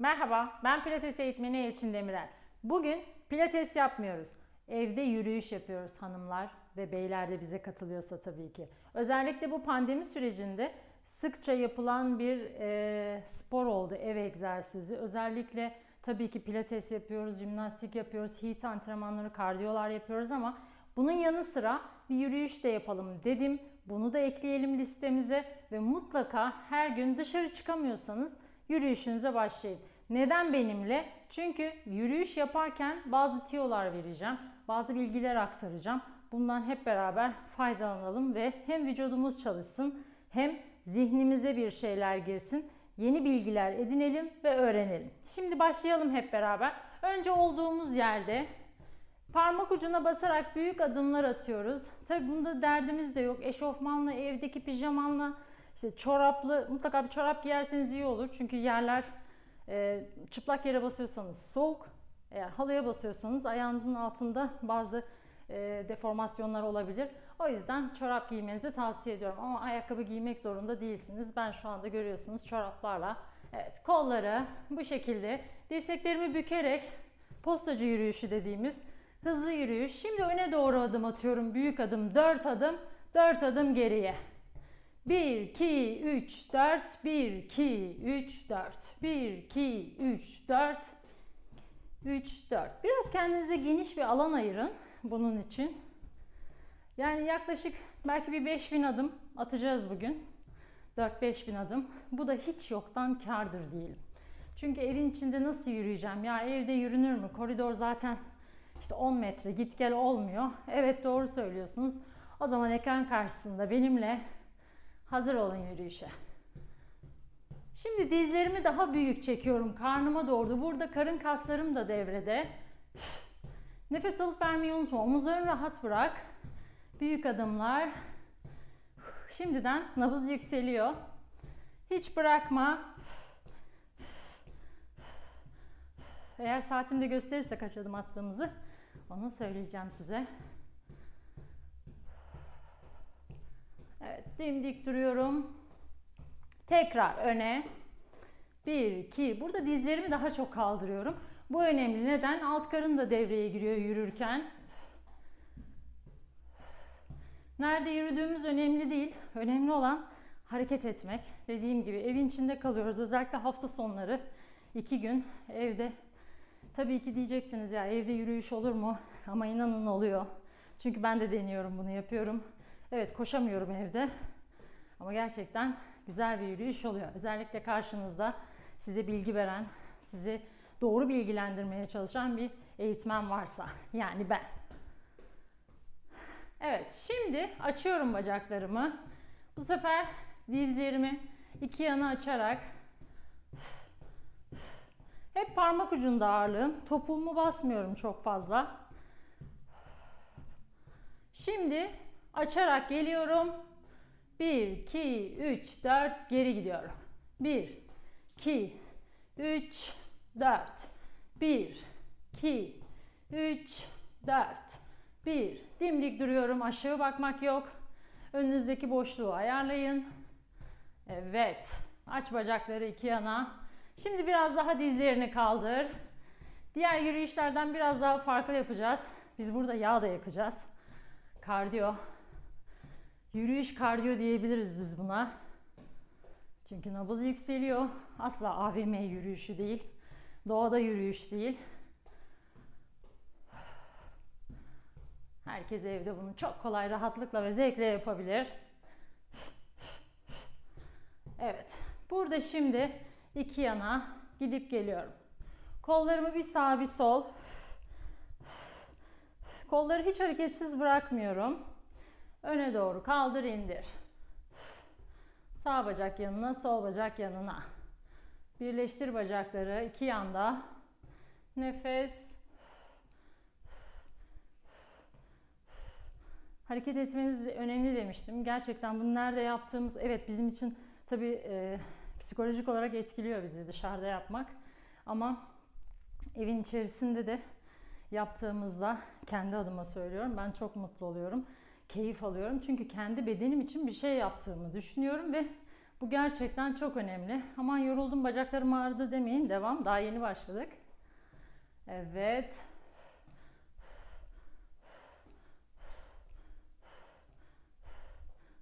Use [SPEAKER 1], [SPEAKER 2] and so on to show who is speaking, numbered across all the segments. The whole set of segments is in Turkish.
[SPEAKER 1] Merhaba, ben Pilates eğitmeni Elçin Demirel. Bugün Pilates yapmıyoruz. Evde yürüyüş yapıyoruz hanımlar ve beyler de bize katılıyorsa tabii ki. Özellikle bu pandemi sürecinde sıkça yapılan bir e, spor oldu ev egzersizi. Özellikle tabii ki pilates yapıyoruz, jimnastik yapıyoruz, HIIT antrenmanları, kardiyolar yapıyoruz ama bunun yanı sıra bir yürüyüş de yapalım dedim. Bunu da ekleyelim listemize ve mutlaka her gün dışarı çıkamıyorsanız yürüyüşünüze başlayın. Neden benimle? Çünkü yürüyüş yaparken bazı tiyolar vereceğim, bazı bilgiler aktaracağım. Bundan hep beraber faydalanalım ve hem vücudumuz çalışsın hem zihnimize bir şeyler girsin. Yeni bilgiler edinelim ve öğrenelim. Şimdi başlayalım hep beraber. Önce olduğumuz yerde parmak ucuna basarak büyük adımlar atıyoruz. Tabi bunda derdimiz de yok. Eşofmanla, evdeki pijamanla, işte çoraplı, mutlaka bir çorap giyerseniz iyi olur. Çünkü yerler e, çıplak yere basıyorsanız soğuk, eğer halıya basıyorsanız ayağınızın altında bazı e, deformasyonlar olabilir. O yüzden çorap giymenizi tavsiye ediyorum. Ama ayakkabı giymek zorunda değilsiniz. Ben şu anda görüyorsunuz çoraplarla. Evet kolları bu şekilde dirseklerimi bükerek postacı yürüyüşü dediğimiz hızlı yürüyüş. Şimdi öne doğru adım atıyorum. Büyük adım 4 adım 4 adım geriye. 1, 2, 3, 4, 1, 2, 3, 4, 1, 2, 3, 4, 3, 4. Biraz kendinize geniş bir alan ayırın bunun için. Yani yaklaşık belki bir 5000 adım atacağız bugün. 4-5 bin adım. Bu da hiç yoktan kardır diyelim. Çünkü evin içinde nasıl yürüyeceğim? Ya evde yürünür mü? Koridor zaten işte 10 metre git gel olmuyor. Evet doğru söylüyorsunuz. O zaman ekran karşısında benimle hazır olun yürüyüşe. Şimdi dizlerimi daha büyük çekiyorum karnıma doğru. Burada karın kaslarım da devrede. Nefes alıp vermeyi unutma. Omuzlarını rahat bırak. Büyük adımlar. Şimdiden nabız yükseliyor. Hiç bırakma. Eğer saatimde gösterirse kaç adım attığımızı onu söyleyeceğim size. Evet, dimdik duruyorum. Tekrar öne. 1 2 Burada dizlerimi daha çok kaldırıyorum. Bu önemli. Neden? Alt karın da devreye giriyor yürürken. Nerede yürüdüğümüz önemli değil. Önemli olan hareket etmek. Dediğim gibi evin içinde kalıyoruz. Özellikle hafta sonları iki gün evde. Tabii ki diyeceksiniz ya evde yürüyüş olur mu? Ama inanın oluyor. Çünkü ben de deniyorum bunu yapıyorum. Evet koşamıyorum evde. Ama gerçekten güzel bir yürüyüş oluyor. Özellikle karşınızda size bilgi veren, sizi doğru bilgilendirmeye çalışan bir eğitmen varsa. Yani ben. Evet şimdi açıyorum bacaklarımı. Bu sefer dizlerimi iki yana açarak hep parmak ucunda ağırlığım. Topuğumu basmıyorum çok fazla. Şimdi açarak geliyorum. 1, 2, 3, 4 geri gidiyorum. 1, 2, 3, 4. 1, 2, 3, 4. 1. Dimdik duruyorum. Aşağı bakmak yok. Önünüzdeki boşluğu ayarlayın. Evet. Aç bacakları iki yana. Şimdi biraz daha dizlerini kaldır. Diğer yürüyüşlerden biraz daha farklı yapacağız. Biz burada yağ da yakacağız. Kardiyo. Yürüyüş kardiyo diyebiliriz biz buna. Çünkü nabız yükseliyor. Asla AVM yürüyüşü değil. Doğada yürüyüş değil. Herkes evde bunu çok kolay rahatlıkla ve zevkle yapabilir. Evet. Burada şimdi iki yana gidip geliyorum. Kollarımı bir sağ bir sol. Kolları hiç hareketsiz bırakmıyorum. Öne doğru kaldır indir. Sağ bacak yanına, sol bacak yanına. Birleştir bacakları iki yanda. Nefes. Hareket etmeniz önemli demiştim. Gerçekten bunu nerede yaptığımız evet bizim için tabii e, psikolojik olarak etkiliyor bizi dışarıda yapmak. Ama evin içerisinde de yaptığımızda kendi adıma söylüyorum ben çok mutlu oluyorum. Keyif alıyorum. Çünkü kendi bedenim için bir şey yaptığımı düşünüyorum ve Bu gerçekten çok önemli. Aman yoruldum bacaklarım ağrıdı demeyin. Devam. Daha yeni başladık. Evet.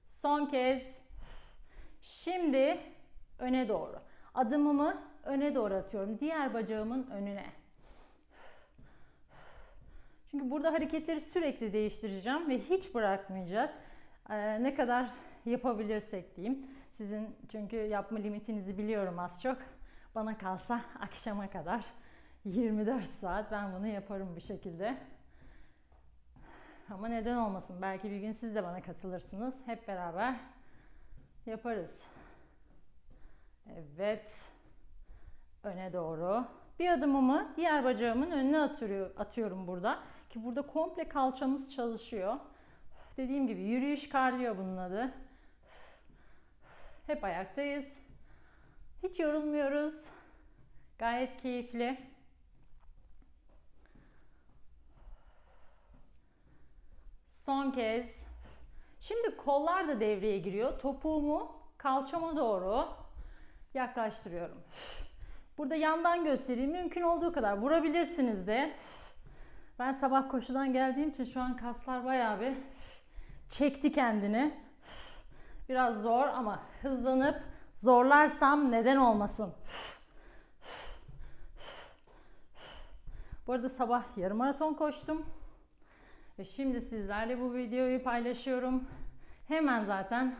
[SPEAKER 1] Son kez. Şimdi öne doğru. Adımımı öne doğru atıyorum. Diğer bacağımın önüne. Çünkü burada hareketleri sürekli değiştireceğim ve hiç bırakmayacağız. Ee, ne kadar yapabilirsek diyeyim. Sizin çünkü yapma limitinizi biliyorum az çok. Bana kalsa akşama kadar 24 saat ben bunu yaparım bir şekilde. Ama neden olmasın? Belki bir gün siz de bana katılırsınız. Hep beraber yaparız. Evet. Öne doğru. Bir adımımı diğer bacağımın önüne atıyorum burada. Ki burada komple kalçamız çalışıyor. Dediğim gibi yürüyüş kardiyo bunun adı. Hep ayaktayız. Hiç yorulmuyoruz. Gayet keyifli. Son kez. Şimdi kollar da devreye giriyor. Topuğumu kalçama doğru yaklaştırıyorum. Burada yandan göstereyim. Mümkün olduğu kadar vurabilirsiniz de. Ben sabah koşudan geldiğim için şu an kaslar bayağı bir çekti kendini. Biraz zor ama hızlanıp zorlarsam neden olmasın. Bu arada sabah yarım maraton koştum. Ve şimdi sizlerle bu videoyu paylaşıyorum. Hemen zaten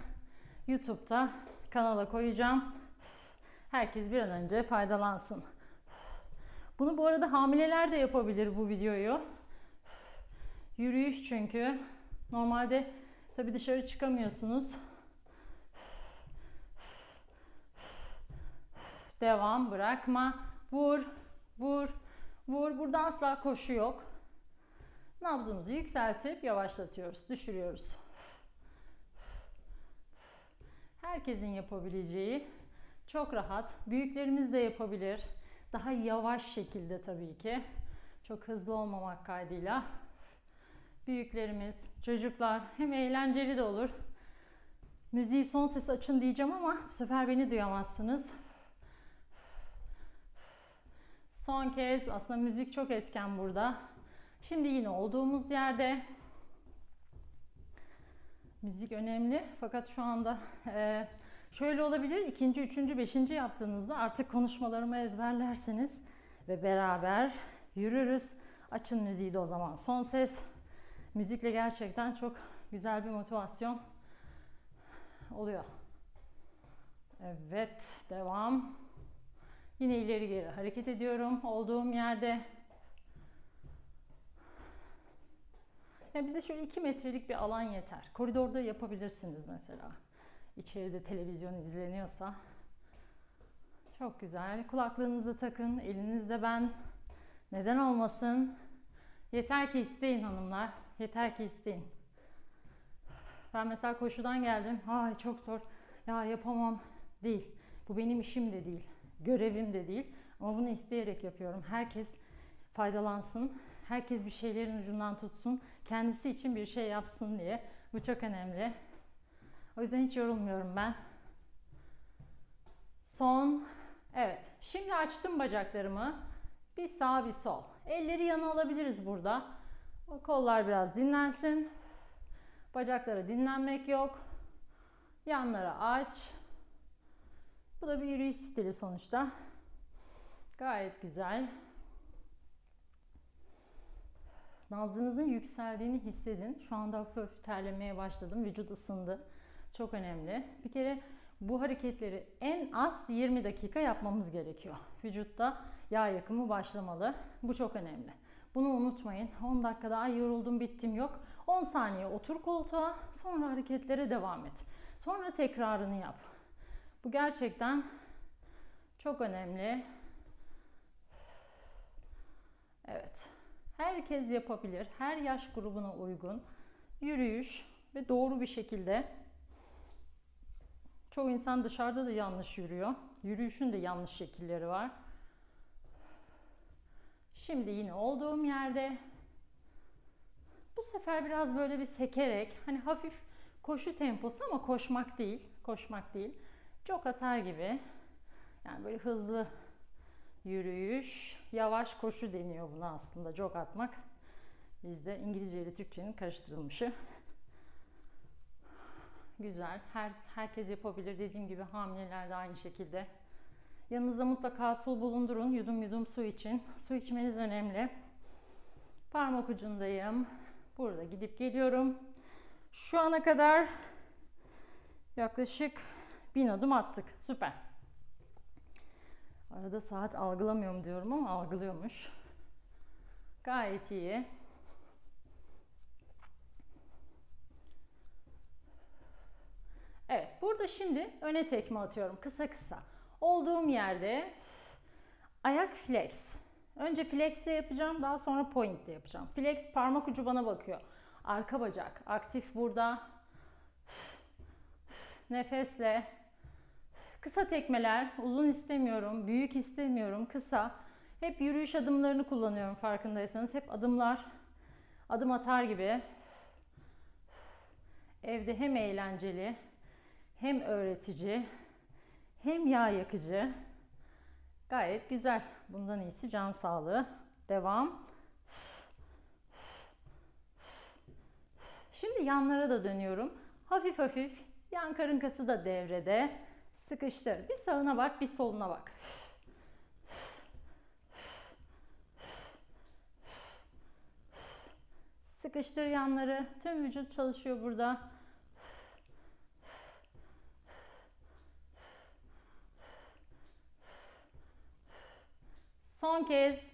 [SPEAKER 1] YouTube'da kanala koyacağım. Herkes bir an önce faydalansın. Bunu bu arada hamileler de yapabilir bu videoyu. Yürüyüş çünkü. Normalde tabi dışarı çıkamıyorsunuz. Devam bırakma. Vur, vur, vur. Burada asla koşu yok. Nabzımızı yükseltip yavaşlatıyoruz, düşürüyoruz. Herkesin yapabileceği çok rahat. Büyüklerimiz de yapabilir. Daha yavaş şekilde tabii ki. Çok hızlı olmamak kaydıyla. Büyüklerimiz, çocuklar hem eğlenceli de olur. Müziği son ses açın diyeceğim ama bu sefer beni duyamazsınız. Son kez aslında müzik çok etken burada. Şimdi yine olduğumuz yerde müzik önemli fakat şu anda e, şöyle olabilir ikinci, üçüncü, beşinci yaptığınızda artık konuşmalarımı ezberlersiniz ve beraber yürürüz. Açın müziği de o zaman son ses. Müzikle gerçekten çok güzel bir motivasyon oluyor. Evet devam. Yine ileri geri hareket ediyorum olduğum yerde. Yani bize şöyle 2 metrelik bir alan yeter. Koridorda yapabilirsiniz mesela. İçeride televizyon izleniyorsa. Çok güzel. Kulaklığınızı takın. Elinizde ben. Neden olmasın? Yeter ki isteyin hanımlar. Yeter ki isteyin. Ben mesela koşudan geldim. Ay çok zor. Ya yapamam. Değil. Bu benim işim de değil. Görevim de değil. Ama bunu isteyerek yapıyorum. Herkes faydalansın. Herkes bir şeylerin ucundan tutsun. Kendisi için bir şey yapsın diye. Bu çok önemli. O yüzden hiç yorulmuyorum ben. Son. Evet. Şimdi açtım bacaklarımı. Bir sağ bir sol. Elleri yana alabiliriz burada. O kollar biraz dinlensin. Bacaklara dinlenmek yok. Yanlara aç. Bu da bir yürüyüş stili sonuçta. Gayet güzel. Nabzınızın yükseldiğini hissedin. Şu anda hafif terlemeye başladım. Vücut ısındı. Çok önemli. Bir kere bu hareketleri en az 20 dakika yapmamız gerekiyor. Vücutta yağ yakımı başlamalı. Bu çok önemli. Bunu unutmayın. 10 dakikada ay yoruldum bittim yok. 10 saniye otur koltuğa sonra hareketlere devam et. Sonra tekrarını yap. Bu gerçekten çok önemli. Evet. Herkes yapabilir. Her yaş grubuna uygun yürüyüş ve doğru bir şekilde çoğu insan dışarıda da yanlış yürüyor. Yürüyüşün de yanlış şekilleri var. Şimdi yine olduğum yerde bu sefer biraz böyle bir sekerek hani hafif koşu temposu ama koşmak değil, koşmak değil. Çok atar gibi. Yani böyle hızlı yürüyüş, yavaş koşu deniyor buna aslında jog atmak. Bizde İngilizce ile Türkçenin karıştırılmışı. Güzel. Her, herkes yapabilir. Dediğim gibi hamileler de aynı şekilde. Yanınızda mutlaka su bulundurun. Yudum yudum su için. Su içmeniz önemli. Parmak ucundayım. Burada gidip geliyorum. Şu ana kadar yaklaşık bin adım attık. Süper. Arada saat algılamıyorum diyorum ama algılıyormuş. Gayet iyi. Evet, burada şimdi öne tekme atıyorum kısa kısa. Olduğum yerde ayak flex. Önce flex ile yapacağım, daha sonra point ile yapacağım. Flex parmak ucu bana bakıyor. Arka bacak aktif burada. Nefesle. Kısa tekmeler, uzun istemiyorum, büyük istemiyorum, kısa. Hep yürüyüş adımlarını kullanıyorum farkındaysanız. Hep adımlar, adım atar gibi. Evde hem eğlenceli, hem öğretici, hem yağ yakıcı. Gayet güzel. Bundan iyisi can sağlığı. Devam. Şimdi yanlara da dönüyorum. Hafif hafif yan karın kası da devrede. Sıkıştır. Bir sağına bak, bir soluna bak. Sıkıştır yanları. Tüm vücut çalışıyor burada. Son kez.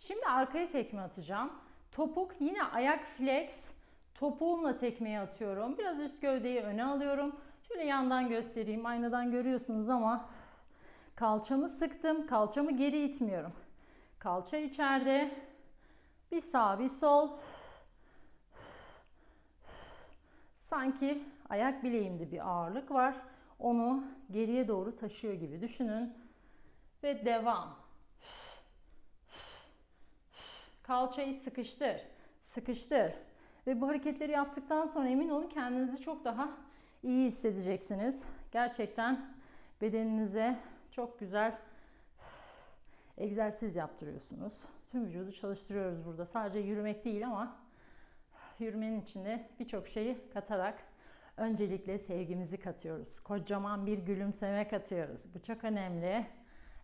[SPEAKER 1] Şimdi arkaya tekme atacağım. Topuk yine ayak flex. Topuğumla tekmeyi atıyorum. Biraz üst gövdeyi öne alıyorum. Şöyle yandan göstereyim. Aynadan görüyorsunuz ama kalçamı sıktım. Kalçamı geri itmiyorum. Kalça içeride. Bir sağ bir sol. Sanki ayak bileğimde bir ağırlık var. Onu geriye doğru taşıyor gibi düşünün. Ve devam. Kalçayı sıkıştır. Sıkıştır. Ve bu hareketleri yaptıktan sonra emin olun kendinizi çok daha iyi hissedeceksiniz. Gerçekten bedeninize çok güzel egzersiz yaptırıyorsunuz. Tüm vücudu çalıştırıyoruz burada. Sadece yürümek değil ama yürümenin içinde birçok şeyi katarak öncelikle sevgimizi katıyoruz. Kocaman bir gülümseme katıyoruz. Bu çok önemli.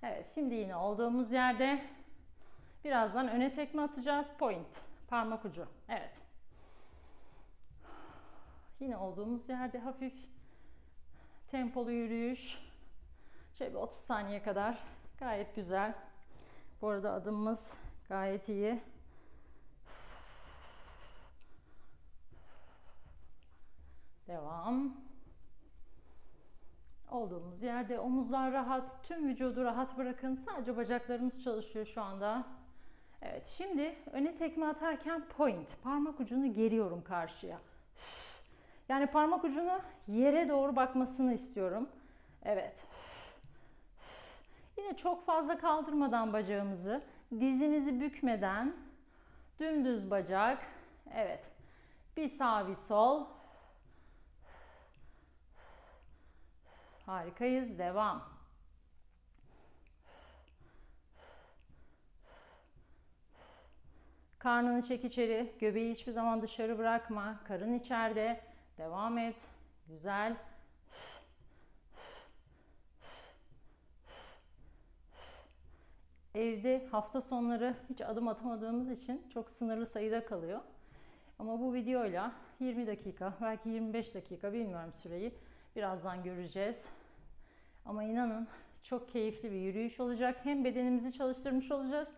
[SPEAKER 1] Evet şimdi yine olduğumuz yerde birazdan öne tekme atacağız. Point. Parmak ucu. Evet. Yine olduğumuz yerde hafif tempolu yürüyüş. Şöyle bir 30 saniye kadar gayet güzel. Bu arada adımımız gayet iyi. Devam. Olduğumuz yerde omuzlar rahat, tüm vücudu rahat bırakın. Sadece bacaklarımız çalışıyor şu anda. Evet, şimdi öne tekme atarken point. Parmak ucunu geriyorum karşıya. Yani parmak ucunu yere doğru bakmasını istiyorum. Evet. Yine çok fazla kaldırmadan bacağımızı, dizinizi bükmeden dümdüz bacak. Evet. Bir sağ bir sol. Harikayız. Devam. Karnını çek içeri. Göbeği hiçbir zaman dışarı bırakma. Karın içeride. Devam et. Güzel. Evde hafta sonları hiç adım atamadığımız için çok sınırlı sayıda kalıyor. Ama bu videoyla 20 dakika, belki 25 dakika bilmiyorum süreyi birazdan göreceğiz. Ama inanın çok keyifli bir yürüyüş olacak. Hem bedenimizi çalıştırmış olacağız,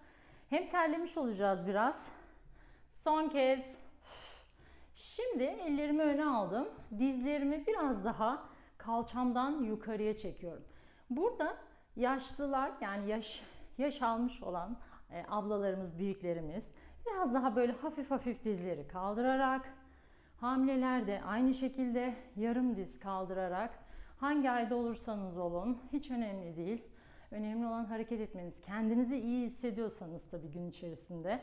[SPEAKER 1] hem terlemiş olacağız biraz. Son kez. Şimdi ellerimi öne aldım. Dizlerimi biraz daha kalçamdan yukarıya çekiyorum. Burada yaşlılar yani yaş yaş almış olan e, ablalarımız, büyüklerimiz biraz daha böyle hafif hafif dizleri kaldırarak hamileler de aynı şekilde yarım diz kaldırarak hangi ayda olursanız olun hiç önemli değil. Önemli olan hareket etmeniz. Kendinizi iyi hissediyorsanız tabii gün içerisinde.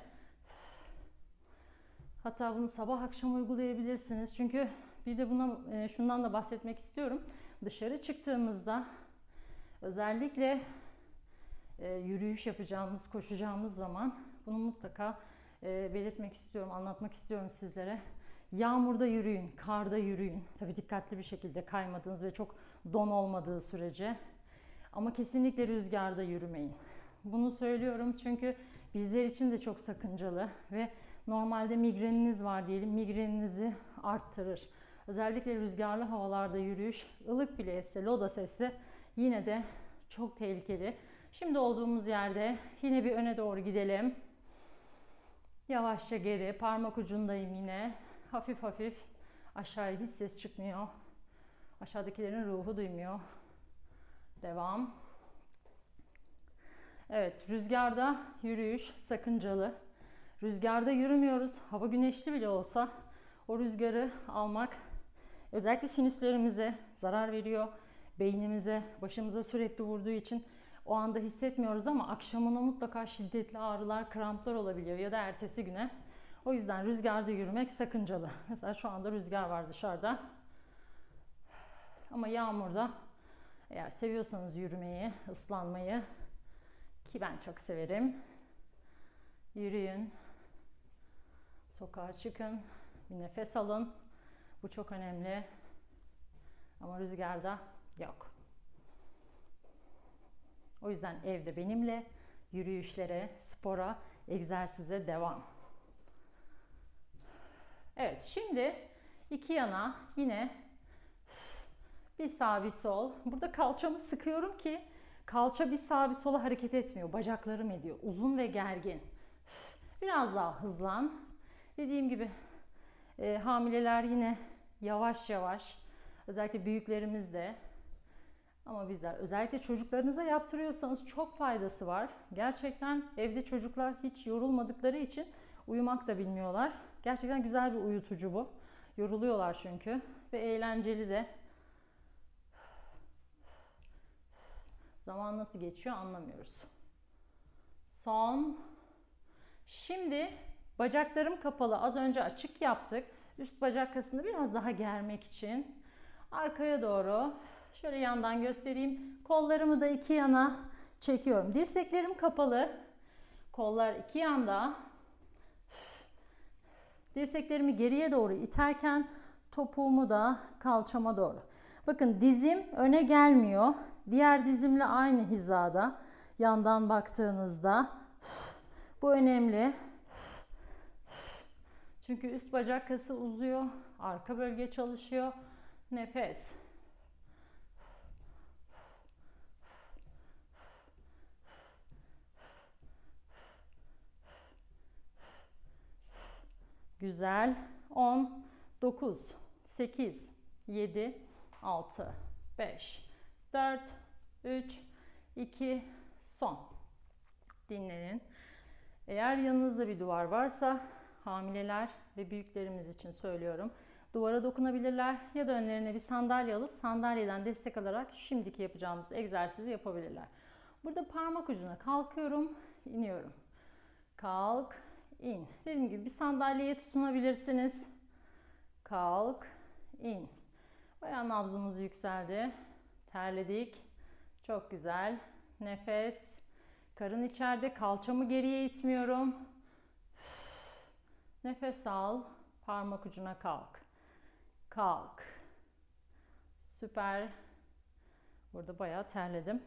[SPEAKER 1] Hatta bunu sabah akşam uygulayabilirsiniz. Çünkü bir de buna e, şundan da bahsetmek istiyorum. dışarı çıktığımızda özellikle e, yürüyüş yapacağımız, koşacağımız zaman bunu mutlaka e, belirtmek istiyorum, anlatmak istiyorum sizlere. Yağmurda yürüyün, karda yürüyün. Tabii dikkatli bir şekilde kaymadığınız ve çok don olmadığı sürece. Ama kesinlikle rüzgarda yürümeyin. Bunu söylüyorum çünkü bizler için de çok sakıncalı ve normalde migreniniz var diyelim migreninizi arttırır. Özellikle rüzgarlı havalarda yürüyüş, ılık bile esse, lodos esse yine de çok tehlikeli. Şimdi olduğumuz yerde yine bir öne doğru gidelim. Yavaşça geri, parmak ucundayım yine. Hafif hafif aşağıya hiç ses çıkmıyor. Aşağıdakilerin ruhu duymuyor. Devam. Evet, rüzgarda yürüyüş sakıncalı. Rüzgarda yürümüyoruz. Hava güneşli bile olsa o rüzgarı almak özellikle sinüslerimize zarar veriyor. Beynimize, başımıza sürekli vurduğu için o anda hissetmiyoruz ama akşamına mutlaka şiddetli ağrılar, kramplar olabiliyor ya da ertesi güne. O yüzden rüzgarda yürümek sakıncalı. Mesela şu anda rüzgar var dışarıda. Ama yağmurda eğer seviyorsanız yürümeyi, ıslanmayı ki ben çok severim. Yürüyün. Sokağa çıkın. Bir nefes alın. Bu çok önemli. Ama rüzgarda yok. O yüzden evde benimle yürüyüşlere, spora, egzersize devam. Evet, şimdi iki yana yine bir sağ bir sol. Burada kalçamı sıkıyorum ki kalça bir sağ bir sola hareket etmiyor. Bacaklarım ediyor. Uzun ve gergin. Biraz daha hızlan. Dediğim gibi e, hamileler yine yavaş yavaş özellikle büyüklerimiz de ama bizler özellikle çocuklarınıza yaptırıyorsanız çok faydası var. Gerçekten evde çocuklar hiç yorulmadıkları için uyumak da bilmiyorlar. Gerçekten güzel bir uyutucu bu. Yoruluyorlar çünkü ve eğlenceli de. Zaman nasıl geçiyor anlamıyoruz. Son. Şimdi bacaklarım kapalı. Az önce açık yaptık. Üst bacak kasını biraz daha germek için arkaya doğru şöyle yandan göstereyim. Kollarımı da iki yana çekiyorum. Dirseklerim kapalı. Kollar iki yanda. Dirseklerimi geriye doğru iterken topuğumu da kalçama doğru. Bakın dizim öne gelmiyor. Diğer dizimle aynı hizada. Yandan baktığınızda bu önemli. Çünkü üst bacak kası uzuyor, arka bölge çalışıyor. Nefes. Güzel. 10, 9, 8, 7, 6, 5, 4, 3, 2, son. Dinlenin. Eğer yanınızda bir duvar varsa hamileler ve büyüklerimiz için söylüyorum. Duvara dokunabilirler ya da önlerine bir sandalye alıp sandalyeden destek alarak şimdiki yapacağımız egzersizi yapabilirler. Burada parmak ucuna kalkıyorum, iniyorum. Kalk, in. Dediğim gibi bir sandalyeye tutunabilirsiniz. Kalk, in. Bayağı nabzımız yükseldi. Terledik. Çok güzel. Nefes. Karın içeride. Kalçamı geriye itmiyorum. Nefes al. Parmak ucuna kalk. Kalk. Süper. Burada bayağı terledim.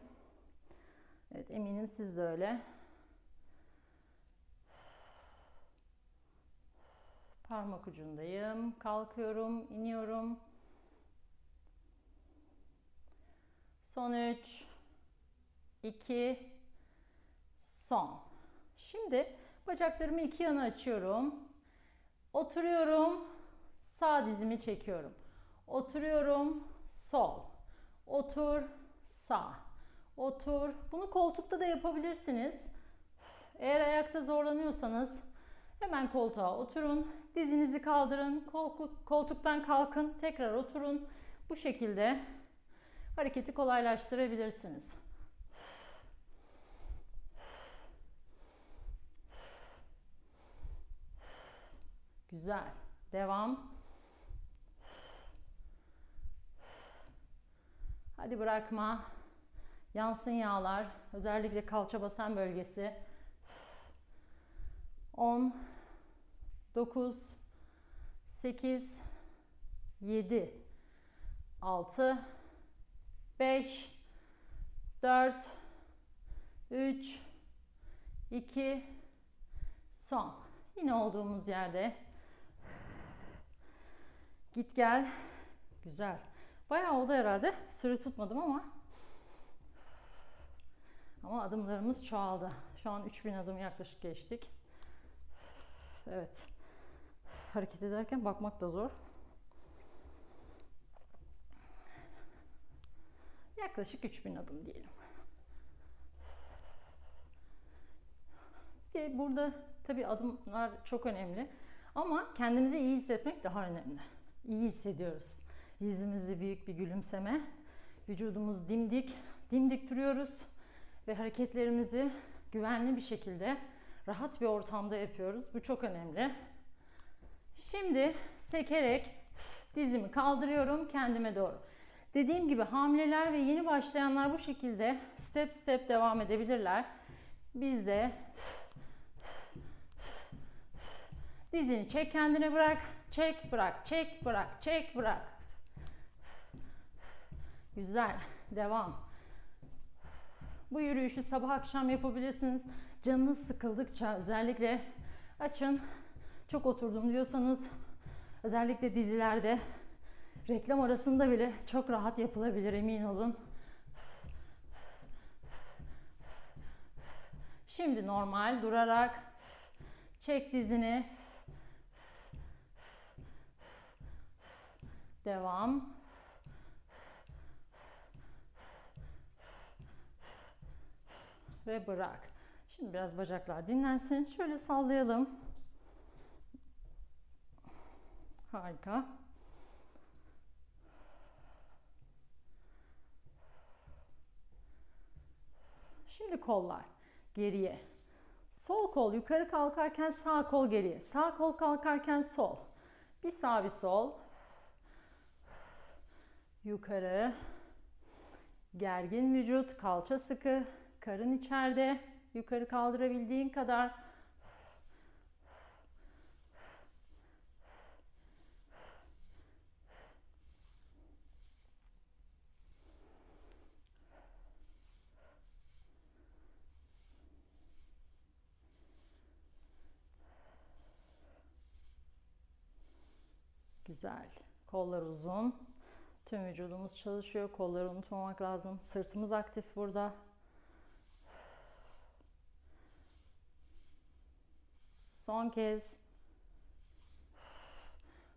[SPEAKER 1] Evet eminim siz de öyle. Parmak ucundayım. Kalkıyorum, iniyorum. Son 3 2 son. Şimdi bacaklarımı iki yana açıyorum. Oturuyorum. Sağ dizimi çekiyorum. Oturuyorum. Sol. Otur. Sağ. Otur. Bunu koltukta da yapabilirsiniz. Eğer ayakta zorlanıyorsanız hemen koltuğa oturun. Dizinizi kaldırın. Koltuktan kalkın. Tekrar oturun. Bu şekilde hareketi kolaylaştırabilirsiniz. Güzel. Devam. Hadi bırakma. Yansın yağlar. Özellikle kalça basen bölgesi. 10 9 8 7 6 5 4 3 2 son. Yine olduğumuz yerde git gel. Güzel. Bayağı oldu herhalde. Süre tutmadım ama ama adımlarımız çoğaldı. Şu an 3000 adım yaklaşık geçtik. Evet. Hareket ederken bakmak da zor. Yaklaşık 3000 adım diyelim. Burada tabi adımlar çok önemli. Ama kendimizi iyi hissetmek daha önemli. İyi hissediyoruz. Yüzümüzde büyük bir gülümseme. Vücudumuz dimdik. Dimdik duruyoruz. Ve hareketlerimizi güvenli bir şekilde, rahat bir ortamda yapıyoruz. Bu çok önemli. Şimdi sekerek dizimi kaldırıyorum kendime doğru. Dediğim gibi hamileler ve yeni başlayanlar bu şekilde step step devam edebilirler. Biz de dizini çek kendine bırak, çek bırak, çek bırak, çek bırak. Güzel. Devam. Bu yürüyüşü sabah akşam yapabilirsiniz. Canınız sıkıldıkça özellikle açın. Çok oturdum diyorsanız özellikle dizilerde reklam arasında bile çok rahat yapılabilir emin olun. Şimdi normal durarak çek dizini. Devam. Ve bırak. Şimdi biraz bacaklar dinlensin. Şöyle sallayalım. Harika. Şimdi kollar geriye. Sol kol yukarı kalkarken sağ kol geriye. Sağ kol kalkarken sol. Bir sağ bir sol. Yukarı. Gergin vücut, kalça sıkı, karın içeride. Yukarı kaldırabildiğin kadar Güzel. Kollar uzun. Tüm vücudumuz çalışıyor. Kolları unutmamak lazım. Sırtımız aktif burada. Son kez.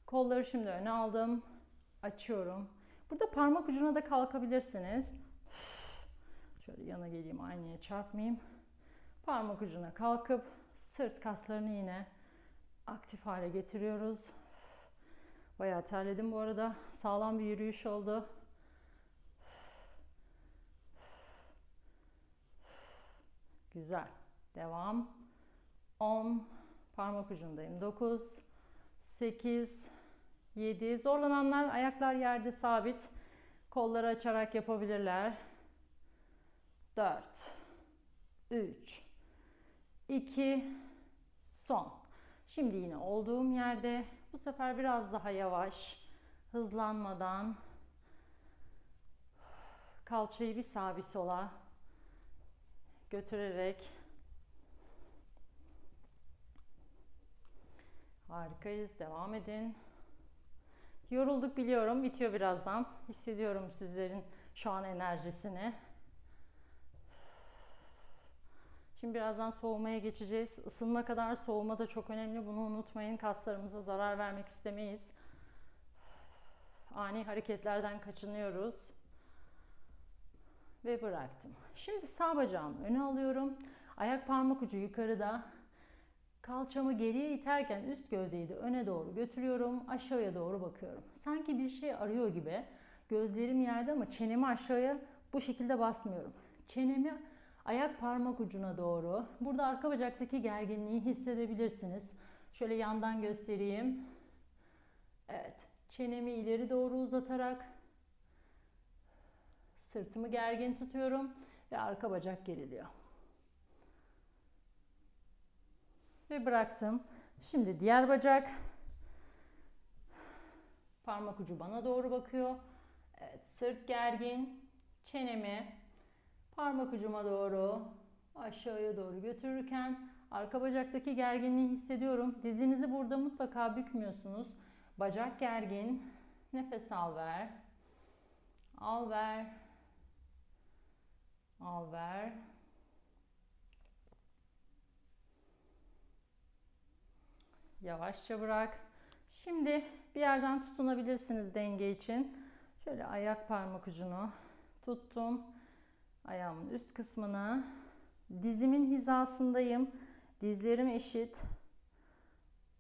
[SPEAKER 1] Kolları şimdi öne aldım. Açıyorum. Burada parmak ucuna da kalkabilirsiniz. Şöyle yana geleyim aynaya çarpmayayım. Parmak ucuna kalkıp sırt kaslarını yine aktif hale getiriyoruz. Bayağı terledim bu arada. Sağlam bir yürüyüş oldu. Güzel. Devam. 10 parmak ucundayım. 9 8 7 zorlananlar ayaklar yerde sabit. Kolları açarak yapabilirler. 4 3 2 son. Şimdi yine olduğum yerde bu sefer biraz daha yavaş, hızlanmadan kalçayı bir sağa bir sola götürerek harikayız. Devam edin. Yorulduk biliyorum. Bitiyor birazdan. Hissediyorum sizlerin şu an enerjisini. Şimdi birazdan soğumaya geçeceğiz. Isınma kadar soğuma da çok önemli. Bunu unutmayın. Kaslarımıza zarar vermek istemeyiz. Ani hareketlerden kaçınıyoruz. Ve bıraktım. Şimdi sağ bacağımı öne alıyorum. Ayak parmak ucu yukarıda. Kalçamı geriye iterken üst gövdeyi de öne doğru götürüyorum. Aşağıya doğru bakıyorum. Sanki bir şey arıyor gibi. Gözlerim yerde ama çenemi aşağıya bu şekilde basmıyorum. Çenemi Ayak parmak ucuna doğru. Burada arka bacaktaki gerginliği hissedebilirsiniz. Şöyle yandan göstereyim. Evet. Çenemi ileri doğru uzatarak Sırtımı gergin tutuyorum ve arka bacak geriliyor. Ve bıraktım. Şimdi diğer bacak. Parmak ucu bana doğru bakıyor. Evet, sırt gergin. Çenemi parmak ucuma doğru aşağıya doğru götürürken arka bacaktaki gerginliği hissediyorum. Dizinizi burada mutlaka bükmüyorsunuz. Bacak gergin. Nefes al ver. Al ver. Al ver. Yavaşça bırak. Şimdi bir yerden tutunabilirsiniz denge için. Şöyle ayak parmak ucunu tuttum. Ayağımın üst kısmına. Dizimin hizasındayım. Dizlerim eşit.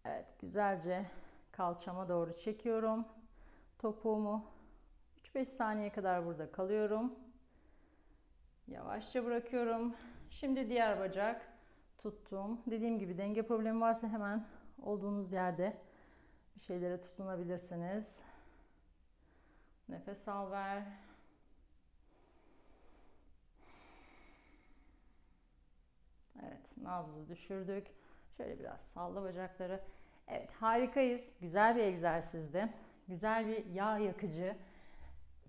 [SPEAKER 1] Evet, güzelce kalçama doğru çekiyorum. Topuğumu 3-5 saniye kadar burada kalıyorum. Yavaşça bırakıyorum. Şimdi diğer bacak tuttum. Dediğim gibi denge problemi varsa hemen olduğunuz yerde bir şeylere tutunabilirsiniz. Nefes al ver. Evet, nabzı düşürdük. Şöyle biraz salla bacakları. Evet, harikayız. Güzel bir egzersizdi. Güzel bir yağ yakıcı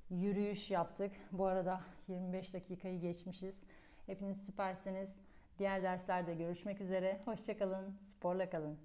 [SPEAKER 1] yürüyüş yaptık. Bu arada 25 dakikayı geçmişiz. Hepiniz süpersiniz. Diğer derslerde görüşmek üzere. Hoşçakalın. Sporla kalın.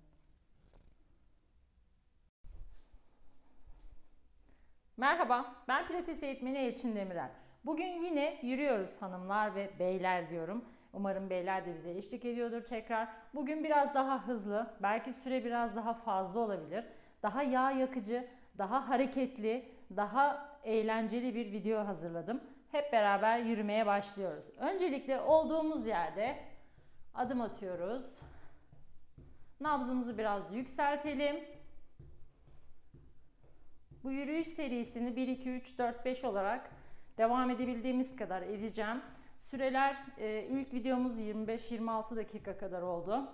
[SPEAKER 1] Merhaba, ben Pilates eğitmeni Elçin Demirel. Bugün yine yürüyoruz hanımlar ve beyler diyorum. Umarım beyler de bize eşlik ediyordur tekrar. Bugün biraz daha hızlı, belki süre biraz daha fazla olabilir. Daha yağ yakıcı, daha hareketli, daha eğlenceli bir video hazırladım. Hep beraber yürümeye başlıyoruz. Öncelikle olduğumuz yerde adım atıyoruz. Nabzımızı biraz yükseltelim. Bu yürüyüş serisini 1, 2, 3, 4, 5 olarak devam edebildiğimiz kadar edeceğim. Süreler e, ilk videomuz 25-26 dakika kadar oldu.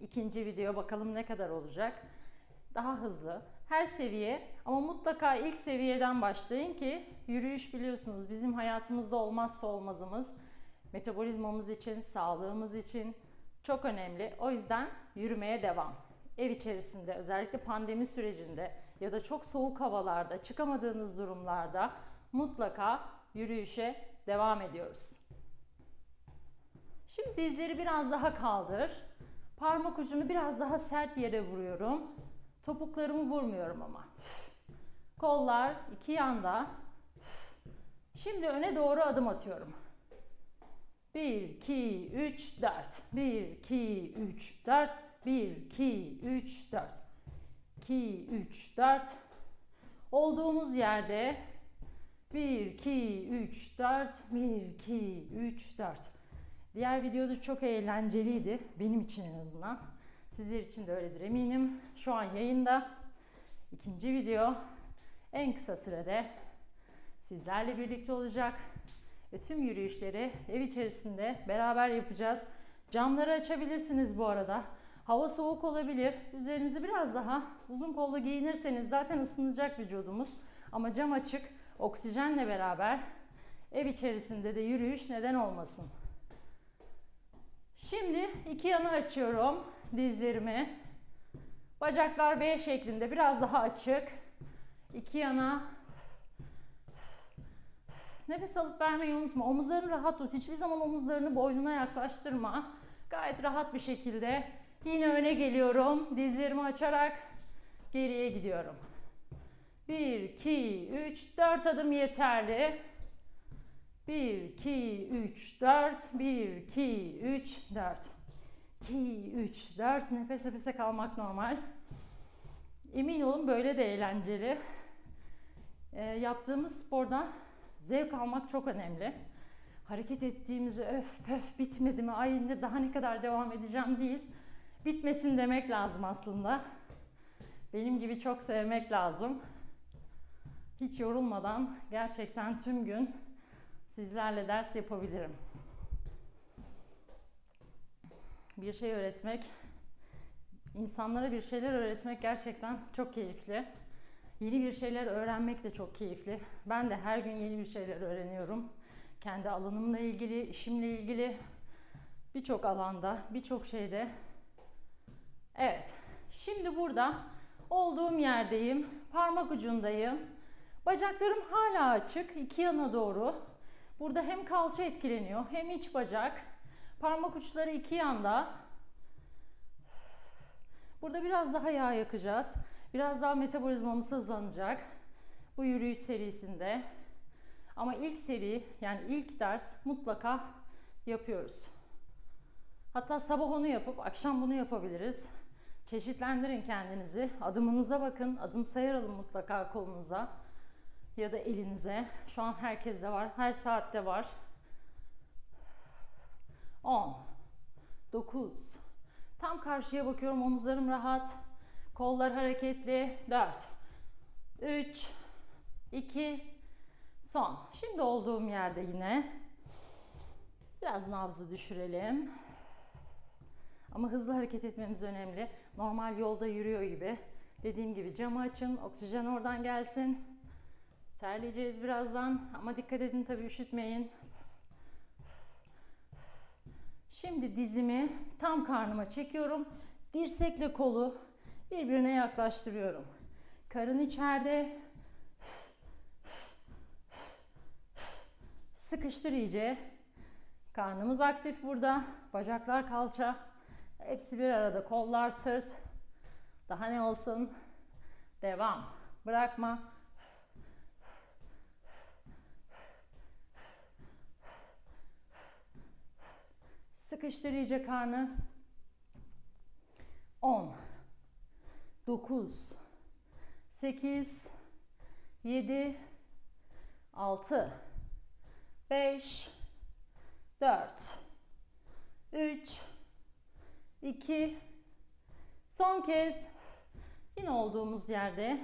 [SPEAKER 1] İkinci video bakalım ne kadar olacak. Daha hızlı. Her seviye ama mutlaka ilk seviyeden başlayın ki yürüyüş biliyorsunuz bizim hayatımızda olmazsa olmazımız. Metabolizmamız için, sağlığımız için çok önemli. O yüzden yürümeye devam. Ev içerisinde özellikle pandemi sürecinde ya da çok soğuk havalarda çıkamadığınız durumlarda mutlaka yürüyüşe devam ediyoruz. Şimdi dizleri biraz daha kaldır. Parmak ucunu biraz daha sert yere vuruyorum. Topuklarımı vurmuyorum ama. Kollar iki yanda. Şimdi öne doğru adım atıyorum. 1, 2, 3, 4. 1, 2, 3, 4. 1, 2, 3, 4. 2, 3, 4. Olduğumuz yerde 1, 2, 3, 4. 1, 2, 3, 4. Diğer videoda çok eğlenceliydi. Benim için en azından. Sizler için de öyledir eminim. Şu an yayında. ikinci video en kısa sürede sizlerle birlikte olacak. Ve tüm yürüyüşleri ev içerisinde beraber yapacağız. Camları açabilirsiniz bu arada. Hava soğuk olabilir. Üzerinizi biraz daha uzun kollu giyinirseniz zaten ısınacak vücudumuz. Ama cam açık, oksijenle beraber ev içerisinde de yürüyüş neden olmasın. Şimdi iki yanı açıyorum dizlerimi. Bacaklar V şeklinde biraz daha açık. İki yana Nefes alıp vermeyi unutma. Omuzlarını rahat tut. Hiçbir zaman omuzlarını boynuna yaklaştırma. Gayet rahat bir şekilde yine öne geliyorum. Dizlerimi açarak geriye gidiyorum. 1, 2, 3, 4 adım yeterli. 1, 2, 3, 4. 1, 2, 3, 4. 2, 3, 4. Nefes nefese kalmak normal. Emin olun böyle de eğlenceli. E, yaptığımız spordan zevk almak çok önemli. Hareket ettiğimizi öf pöf bitmedi mi ay daha ne kadar devam edeceğim değil. Bitmesin demek lazım aslında. Benim gibi çok sevmek lazım. Hiç yorulmadan gerçekten tüm gün sizlerle ders yapabilirim. Bir şey öğretmek, insanlara bir şeyler öğretmek gerçekten çok keyifli. Yeni bir şeyler öğrenmek de çok keyifli. Ben de her gün yeni bir şeyler öğreniyorum. Kendi alanımla ilgili, işimle ilgili birçok alanda, birçok şeyde. Evet. Şimdi burada olduğum yerdeyim. Parmak ucundayım. Bacaklarım hala açık iki yana doğru. Burada hem kalça etkileniyor hem iç bacak. Parmak uçları iki yanda. Burada biraz daha yağ yakacağız. Biraz daha metabolizmamız hızlanacak. Bu yürüyüş serisinde. Ama ilk seri yani ilk ders mutlaka yapıyoruz. Hatta sabah onu yapıp akşam bunu yapabiliriz. Çeşitlendirin kendinizi. Adımınıza bakın. Adım sayaralım mutlaka kolunuza ya da elinize. Şu an herkeste var. Her saatte var. 10 9 Tam karşıya bakıyorum. Omuzlarım rahat. Kollar hareketli. 4 3 2 Son. Şimdi olduğum yerde yine biraz nabzı düşürelim. Ama hızlı hareket etmemiz önemli. Normal yolda yürüyor gibi. Dediğim gibi camı açın, oksijen oradan gelsin. Terleyeceğiz birazdan ama dikkat edin tabii üşütmeyin. Şimdi dizimi tam karnıma çekiyorum. Dirsekle kolu birbirine yaklaştırıyorum. Karın içeride. Sıkıştır iyice. Karnımız aktif burada. Bacaklar kalça. Hepsi bir arada. Kollar sırt. Daha ne olsun? Devam. Bırakma. Sıkıştır iyice karnı. 10 9 8 7 6 5 4 3 2 son kez yine olduğumuz yerde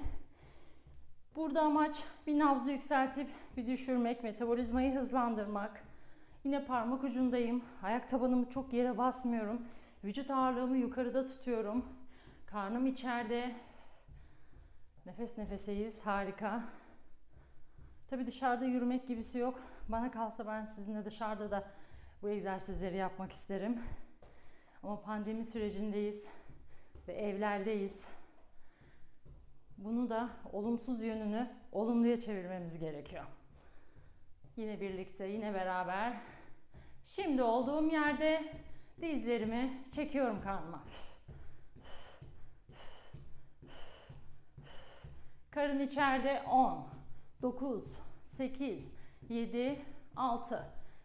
[SPEAKER 1] burada amaç bir nabzı yükseltip bir düşürmek, metabolizmayı hızlandırmak. Yine parmak ucundayım. Ayak tabanımı çok yere basmıyorum. Vücut ağırlığımı yukarıda tutuyorum. Karnım içeride. Nefes nefeseyiz. Harika. Tabii dışarıda yürümek gibisi yok. Bana kalsa ben sizinle dışarıda da bu egzersizleri yapmak isterim. Ama pandemi sürecindeyiz ve evlerdeyiz. Bunu da olumsuz yönünü olumluya çevirmemiz gerekiyor. Yine birlikte, yine beraber. Şimdi olduğum yerde dizlerimi çekiyorum karnıma. Karın içeride 10, 9, 8, 7, 6,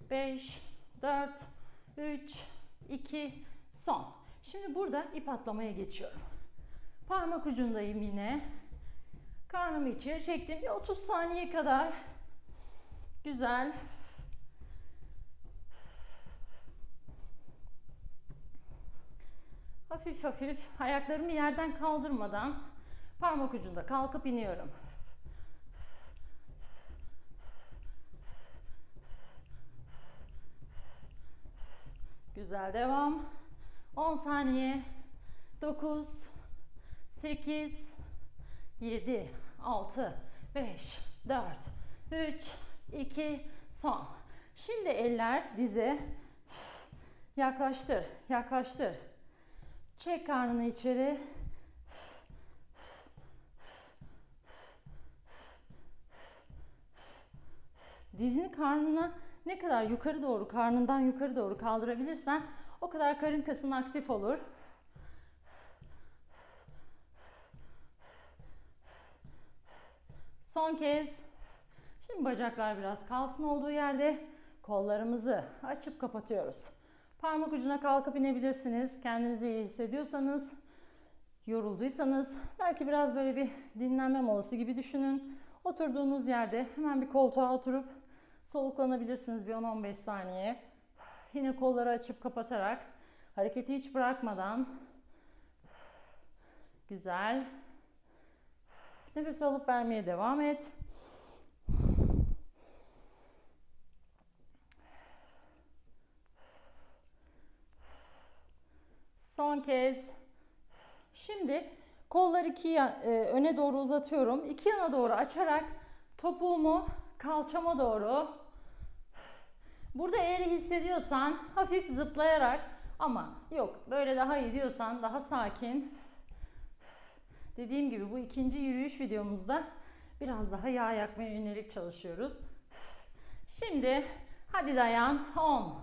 [SPEAKER 1] 5, 4, 3, 2, son. Şimdi burada ip atlamaya geçiyorum. Parmak ucundayım yine. Karnımı içeri çektim. Bir 30 saniye kadar. Güzel. Hafif hafif ayaklarımı yerden kaldırmadan parmak ucunda kalkıp iniyorum. Güzel devam. 10 saniye. 9 8 7 6 5 4 3 2 son. Şimdi eller dize yaklaştır, yaklaştır. Çek karnını içeri. Dizini karnına ne kadar yukarı doğru, karnından yukarı doğru kaldırabilirsen o kadar karın kasın aktif olur. Son kez. Şimdi bacaklar biraz kalsın olduğu yerde kollarımızı açıp kapatıyoruz. Parmak ucuna kalkıp inebilirsiniz. Kendinizi iyi hissediyorsanız, yorulduysanız belki biraz böyle bir dinlenme molası gibi düşünün. Oturduğunuz yerde hemen bir koltuğa oturup soluklanabilirsiniz bir 10-15 saniye. Yine kolları açıp kapatarak hareketi hiç bırakmadan güzel nefes alıp vermeye devam et. Son kez. Şimdi Kolları iki e, öne doğru uzatıyorum. İki yana doğru açarak topuğumu kalçama doğru. Burada eğer hissediyorsan hafif zıplayarak ama yok böyle daha iyi diyorsan daha sakin. Dediğim gibi bu ikinci yürüyüş videomuzda biraz daha yağ yakmaya yönelik çalışıyoruz. Şimdi hadi dayan 10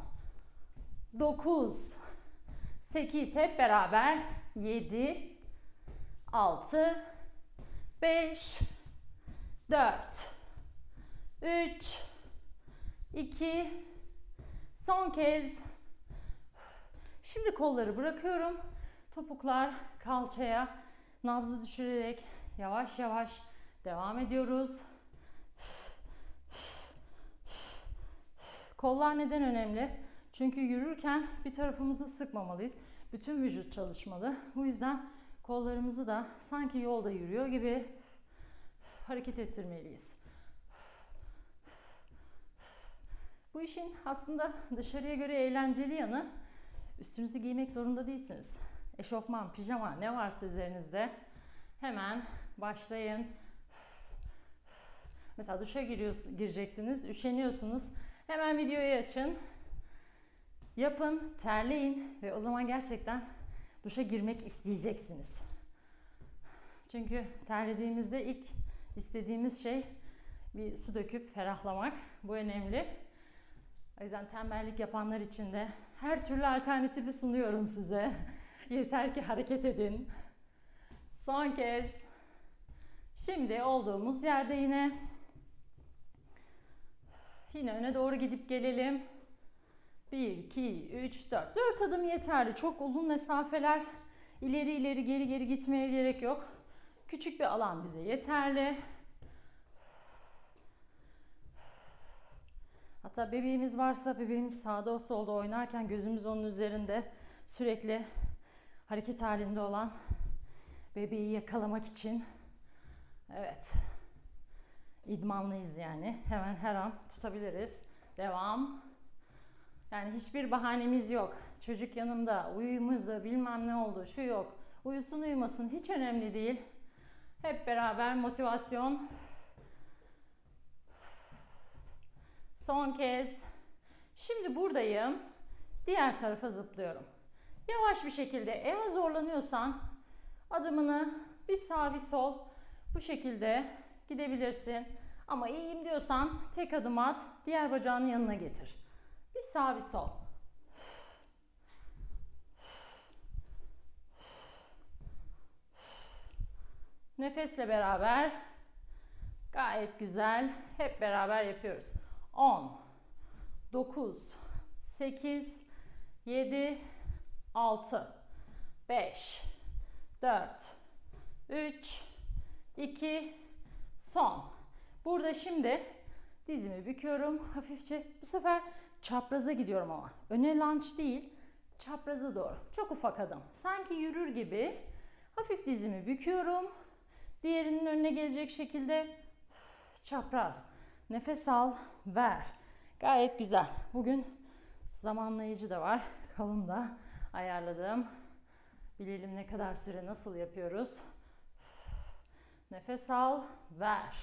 [SPEAKER 1] 9 8 hep beraber 7 6 5 4 3 2 son kez Şimdi kolları bırakıyorum. Topuklar kalçaya nabzı düşürerek yavaş yavaş devam ediyoruz. Kollar neden önemli? Çünkü yürürken bir tarafımızı sıkmamalıyız. Bütün vücut çalışmalı. Bu yüzden kollarımızı da sanki yolda yürüyor gibi hareket ettirmeliyiz. Bu işin aslında dışarıya göre eğlenceli yanı üstünüzü giymek zorunda değilsiniz. Eşofman, pijama ne varsa üzerinizde hemen başlayın. Mesela duşa giriyorsunuz, gireceksiniz, üşeniyorsunuz. Hemen videoyu açın. Yapın, terleyin ve o zaman gerçekten duşa girmek isteyeceksiniz. Çünkü terlediğimizde ilk istediğimiz şey bir su döküp ferahlamak. Bu önemli. O yüzden tembellik yapanlar için de her türlü alternatifi sunuyorum size. Yeter ki hareket edin. Son kez. Şimdi olduğumuz yerde yine yine öne doğru gidip gelelim. 1, 2, 3, 4. 4 adım yeterli. Çok uzun mesafeler ileri ileri geri geri gitmeye gerek yok. Küçük bir alan bize yeterli. Hatta bebeğimiz varsa bebeğimiz sağda solda oynarken gözümüz onun üzerinde sürekli hareket halinde olan bebeği yakalamak için evet idmanlıyız yani. Hemen her an tutabiliriz. Devam. Yani hiçbir bahanemiz yok. Çocuk yanımda, uyumadı, bilmem ne oldu, şu yok. Uyusun uyumasın hiç önemli değil. Hep beraber motivasyon. Son kez. Şimdi buradayım. Diğer tarafa zıplıyorum. Yavaş bir şekilde eğer zorlanıyorsan adımını bir sağ bir sol bu şekilde gidebilirsin. Ama iyiyim diyorsan tek adım at, diğer bacağını yanına getir. Bir sağ bir sol. Nefesle beraber gayet güzel hep beraber yapıyoruz. 10 9 8 7 6 5 4 3 2 son. Burada şimdi dizimi büküyorum hafifçe. Bu sefer çapraza gidiyorum ama. Öne lunge değil, çapraza doğru. Çok ufak adım. Sanki yürür gibi hafif dizimi büküyorum. Diğerinin önüne gelecek şekilde çapraz. Nefes al, ver. Gayet güzel. Bugün zamanlayıcı da var. Kalın da ayarladım. Bilelim ne kadar süre nasıl yapıyoruz. Nefes al, ver.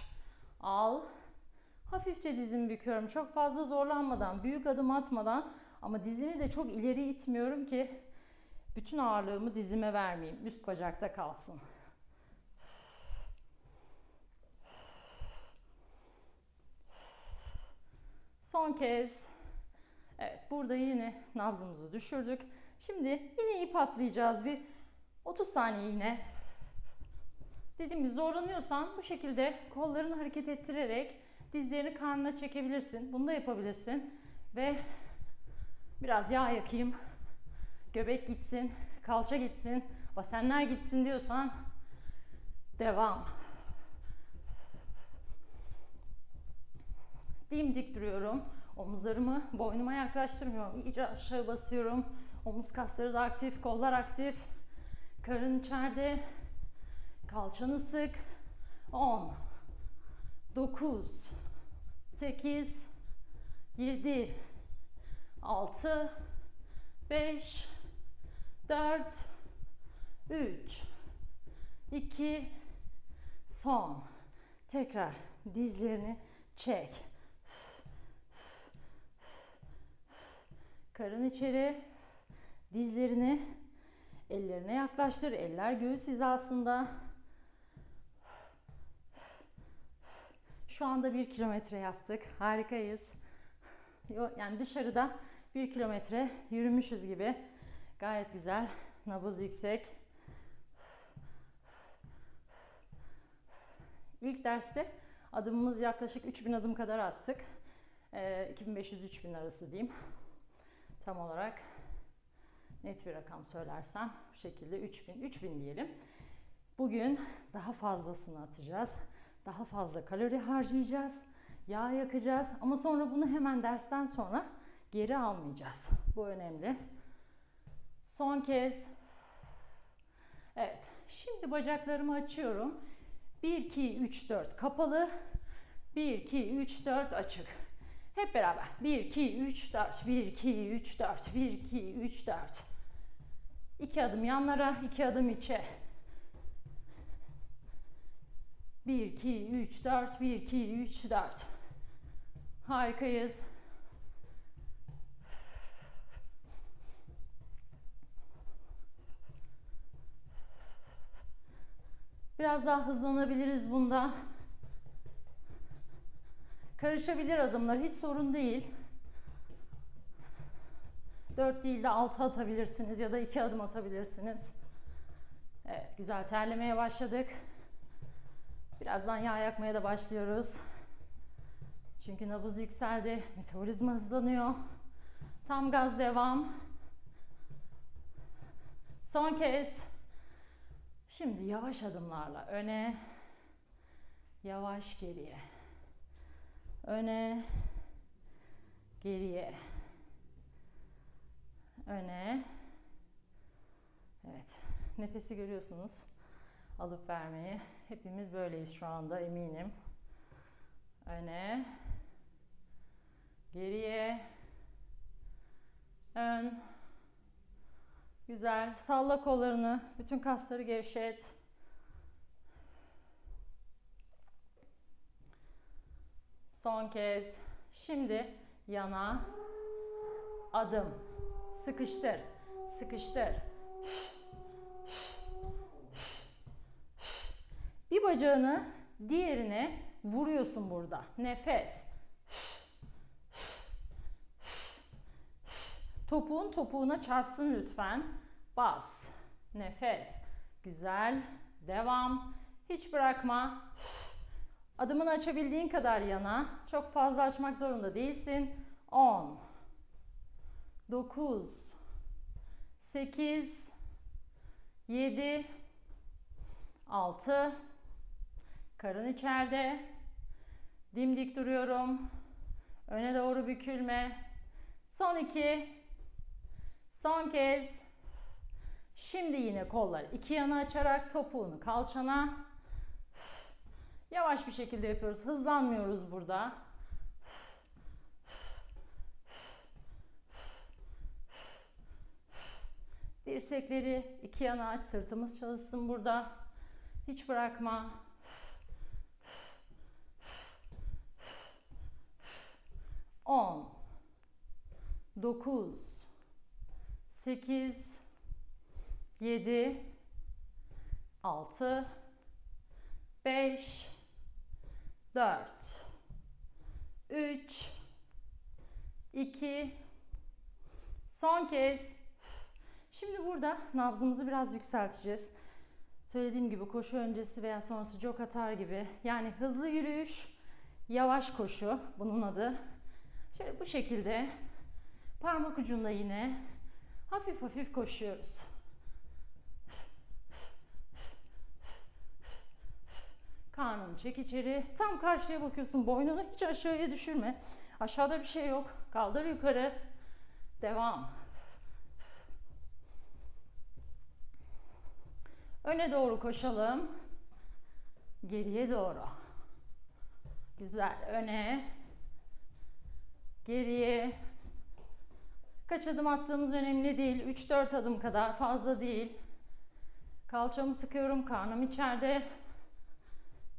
[SPEAKER 1] Al. Hafifçe dizimi büküyorum. Çok fazla zorlanmadan, büyük adım atmadan ama dizimi de çok ileri itmiyorum ki bütün ağırlığımı dizime vermeyeyim. Üst bacakta kalsın. Son kez. Evet burada yine nabzımızı düşürdük. Şimdi yine ip atlayacağız bir 30 saniye yine. Dediğim gibi zorlanıyorsan bu şekilde kollarını hareket ettirerek dizlerini karnına çekebilirsin. Bunu da yapabilirsin. Ve biraz yağ yakayım. Göbek gitsin, kalça gitsin, basenler gitsin diyorsan devam. Dimdik duruyorum. Omuzlarımı boynuma yaklaştırmıyorum. İyice aşağı basıyorum. Omuz kasları da aktif, kollar aktif. Karın içeride. Kalçanı sık. 10 9 8 7 6 5 4 3 2 son. Tekrar dizlerini çek. Karın içeri. Dizlerini ellerine yaklaştır. Eller göğüs hizasında. Şu anda bir kilometre yaptık. Harikayız. Yani dışarıda bir kilometre yürümüşüz gibi. Gayet güzel. Nabız yüksek. İlk derste adımımız yaklaşık 3000 adım kadar attık. Ee, 2500-3000 arası diyeyim. Tam olarak net bir rakam söylersem bu şekilde 3000 3000 diyelim. Bugün daha fazlasını atacağız. Daha fazla kalori harcayacağız. Yağ yakacağız ama sonra bunu hemen dersten sonra geri almayacağız. Bu önemli. Son kez. Evet. Şimdi bacaklarımı açıyorum. 1 2 3 4 kapalı. 1 2 3 4 açık. Hep beraber. 1 2 3 4 1 2 3 4 1 2 3 4. 2 adım yanlara, 2 adım içe. 1 2 3 4 1 2 3 4. Harikayız. Biraz daha hızlanabiliriz bunda. Karışabilir adımlar hiç sorun değil. 4 değil de 6 atabilirsiniz ya da 2 adım atabilirsiniz. Evet güzel terlemeye başladık. Birazdan yağ yakmaya da başlıyoruz. Çünkü nabız yükseldi, metabolizma hızlanıyor. Tam gaz devam. Son kez. Şimdi yavaş adımlarla öne, yavaş geriye. Öne, geriye. Öne. Evet. Nefesi görüyorsunuz. Alıp vermeyi. Hepimiz böyleyiz şu anda eminim. Öne. Geriye. Ön. Güzel. Salla kollarını. Bütün kasları gevşet. Son kez. Şimdi yana adım. Sıkıştır. Sıkıştır. Bir bacağını diğerine vuruyorsun burada. Nefes. Topuğun topuğuna çarpsın lütfen. Bas. Nefes. Güzel. Devam. Hiç bırakma. Adımını açabildiğin kadar yana. Çok fazla açmak zorunda değilsin. 10 9 8 7 6 Karın içeride. Dimdik duruyorum. Öne doğru bükülme. Son iki. Son kez. Şimdi yine kolları iki yana açarak topuğunu kalçana. Yavaş bir şekilde yapıyoruz. Hızlanmıyoruz burada. Dirsekleri iki yana aç. Sırtımız çalışsın burada. Hiç bırakma. 10 9 8 7 6 5 4 3 2 Son kez. Şimdi burada nabzımızı biraz yükselteceğiz. Söylediğim gibi koşu öncesi veya sonrası jog atar gibi. Yani hızlı yürüyüş, yavaş koşu bunun adı. Şöyle bu şekilde parmak ucunda yine hafif hafif koşuyoruz. Karnını çek içeri. Tam karşıya bakıyorsun. Boynunu hiç aşağıya düşürme. Aşağıda bir şey yok. Kaldır yukarı. Devam. Öne doğru koşalım. Geriye doğru. Güzel. Öne. Geriye. Kaç adım attığımız önemli değil. 3-4 adım kadar fazla değil. Kalçamı sıkıyorum. Karnım içeride.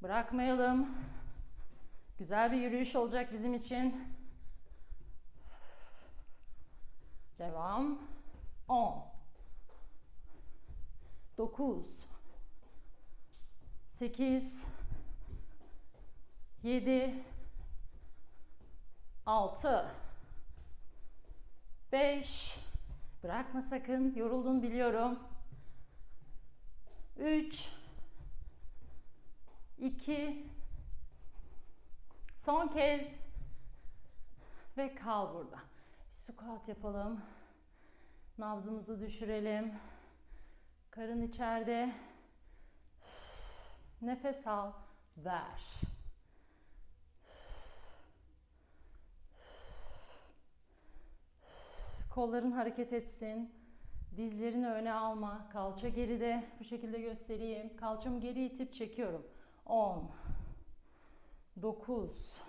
[SPEAKER 1] Bırakmayalım. Güzel bir yürüyüş olacak bizim için. Devam. 10 9 8 7 6 5 Bırakma sakın. Yoruldun biliyorum. 3 2 Son kez ve kal burada. Bir squat yapalım. Nabzımızı düşürelim. Karın içeride. Nefes al, ver. Kolların hareket etsin. Dizlerini öne alma. Kalça geride. Bu şekilde göstereyim. Kalçamı geri itip çekiyorum. 10 9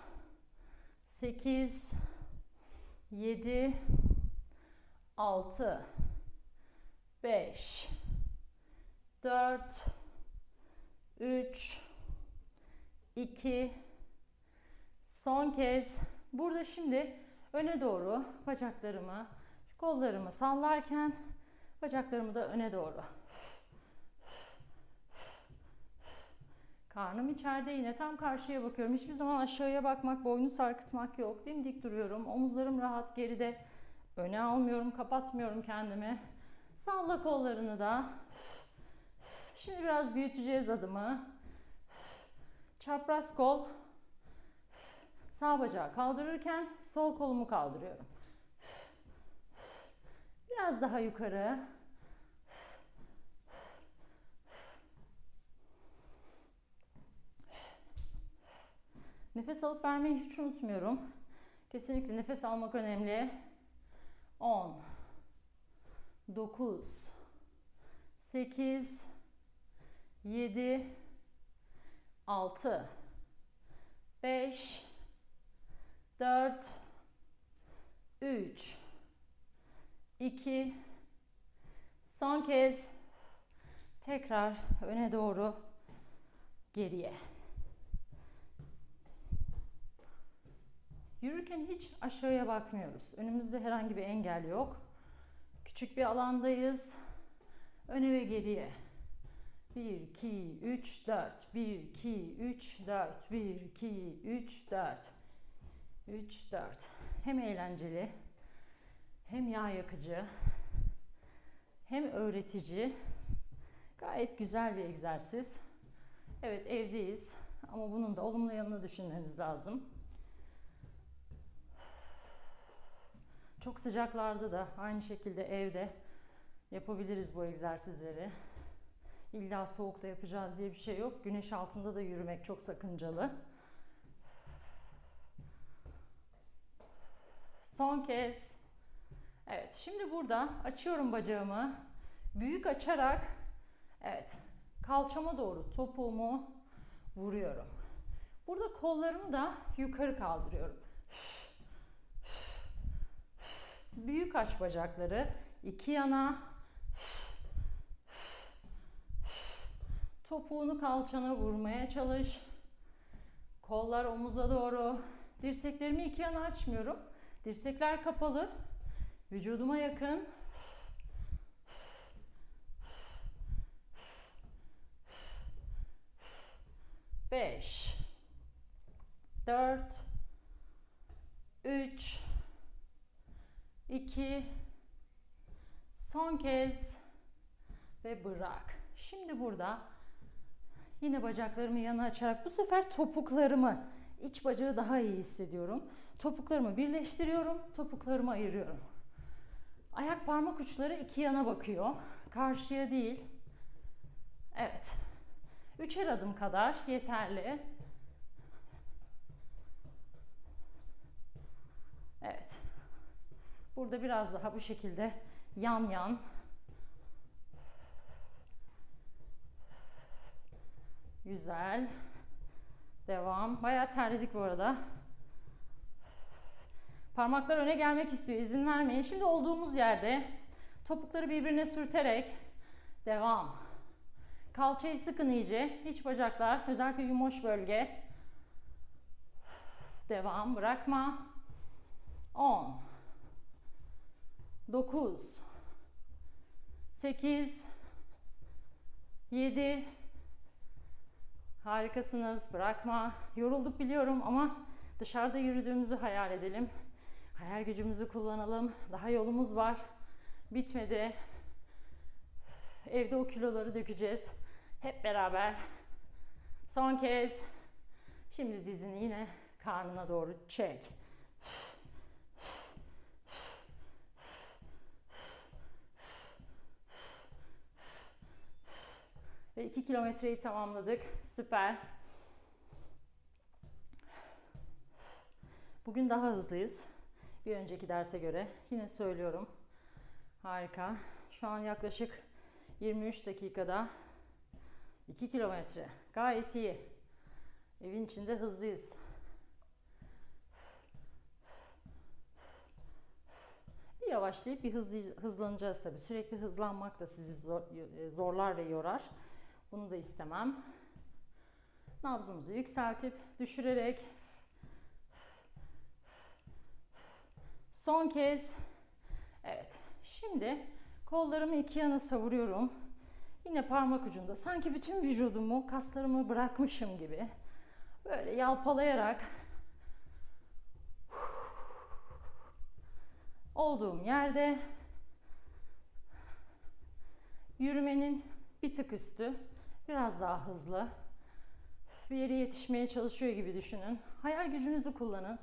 [SPEAKER 1] 8 7 6 5 4 3 2 son kez burada şimdi öne doğru bacaklarımı kollarımı sallarken bacaklarımı da öne doğru Karnım içeride yine tam karşıya bakıyorum. Hiçbir zaman aşağıya bakmak, boynu sarkıtmak yok. Dimdik duruyorum. Omuzlarım rahat geride. Öne almıyorum, kapatmıyorum kendimi. Salla kollarını da. Şimdi biraz büyüteceğiz adımı. Çapraz kol. Sağ bacağı kaldırırken sol kolumu kaldırıyorum. Biraz daha yukarı. Nefes alıp vermeyi hiç unutmuyorum. Kesinlikle nefes almak önemli. 10 9 8 7 6 5 4 3 2 son kez tekrar öne doğru geriye Yürürken hiç aşağıya bakmıyoruz. Önümüzde herhangi bir engel yok. Küçük bir alandayız. Öne ve geriye. 1, 2, 3, 4. 1, 2, 3, 4. 1, 2, 3, 4. 3, 4. Hem eğlenceli, hem yağ yakıcı, hem öğretici. Gayet güzel bir egzersiz. Evet evdeyiz ama bunun da olumlu yanını düşünmemiz lazım. Çok sıcaklarda da aynı şekilde evde yapabiliriz bu egzersizleri. İlla soğukta yapacağız diye bir şey yok. Güneş altında da yürümek çok sakıncalı. Son kez. Evet, şimdi burada açıyorum bacağımı. Büyük açarak evet, kalçama doğru topuğumu vuruyorum. Burada kollarımı da yukarı kaldırıyorum. Büyük aç bacakları iki yana. Topuğunu kalçana vurmaya çalış. Kollar omuza doğru. Dirseklerimi iki yana açmıyorum. Dirsekler kapalı. Vücuduma yakın. Beş. Dört. Üç. 2 son kez ve bırak. Şimdi burada yine bacaklarımı yana açarak bu sefer topuklarımı iç bacağı daha iyi hissediyorum. Topuklarımı birleştiriyorum, topuklarımı ayırıyorum. Ayak parmak uçları iki yana bakıyor. Karşıya değil. Evet. Üçer adım kadar yeterli. Evet. Burada biraz daha bu şekilde yan yan Güzel. Devam. Bayağı terledik bu arada. Parmaklar öne gelmek istiyor. İzin vermeyin. Şimdi olduğumuz yerde topukları birbirine sürterek devam. Kalçayı sıkın iyice. İç bacaklar, özellikle yumoş bölge. Devam, bırakma. 10 9 8 7 Harikasınız. Bırakma. Yorulduk biliyorum ama dışarıda yürüdüğümüzü hayal edelim. Hayal gücümüzü kullanalım. Daha yolumuz var. Bitmedi. Evde o kiloları dökeceğiz. Hep beraber. Son kez. Şimdi dizini yine karnına doğru çek. Ve 2 kilometreyi tamamladık. Süper. Bugün daha hızlıyız. Bir önceki derse göre. Yine söylüyorum. Harika. Şu an yaklaşık 23 dakikada 2 kilometre. Gayet iyi. Evin içinde hızlıyız. Bir yavaşlayıp bir hızlı, hızlanacağız tabii. Sürekli hızlanmak da sizi zor, zorlar ve yorar. Bunu da istemem. Nabzımızı yükseltip düşürerek son kez evet şimdi kollarımı iki yana savuruyorum. Yine parmak ucunda sanki bütün vücudumu kaslarımı bırakmışım gibi böyle yalpalayarak olduğum yerde yürümenin bir tık üstü Biraz daha hızlı. Bir yere yetişmeye çalışıyor gibi düşünün. Hayal gücünüzü kullanın.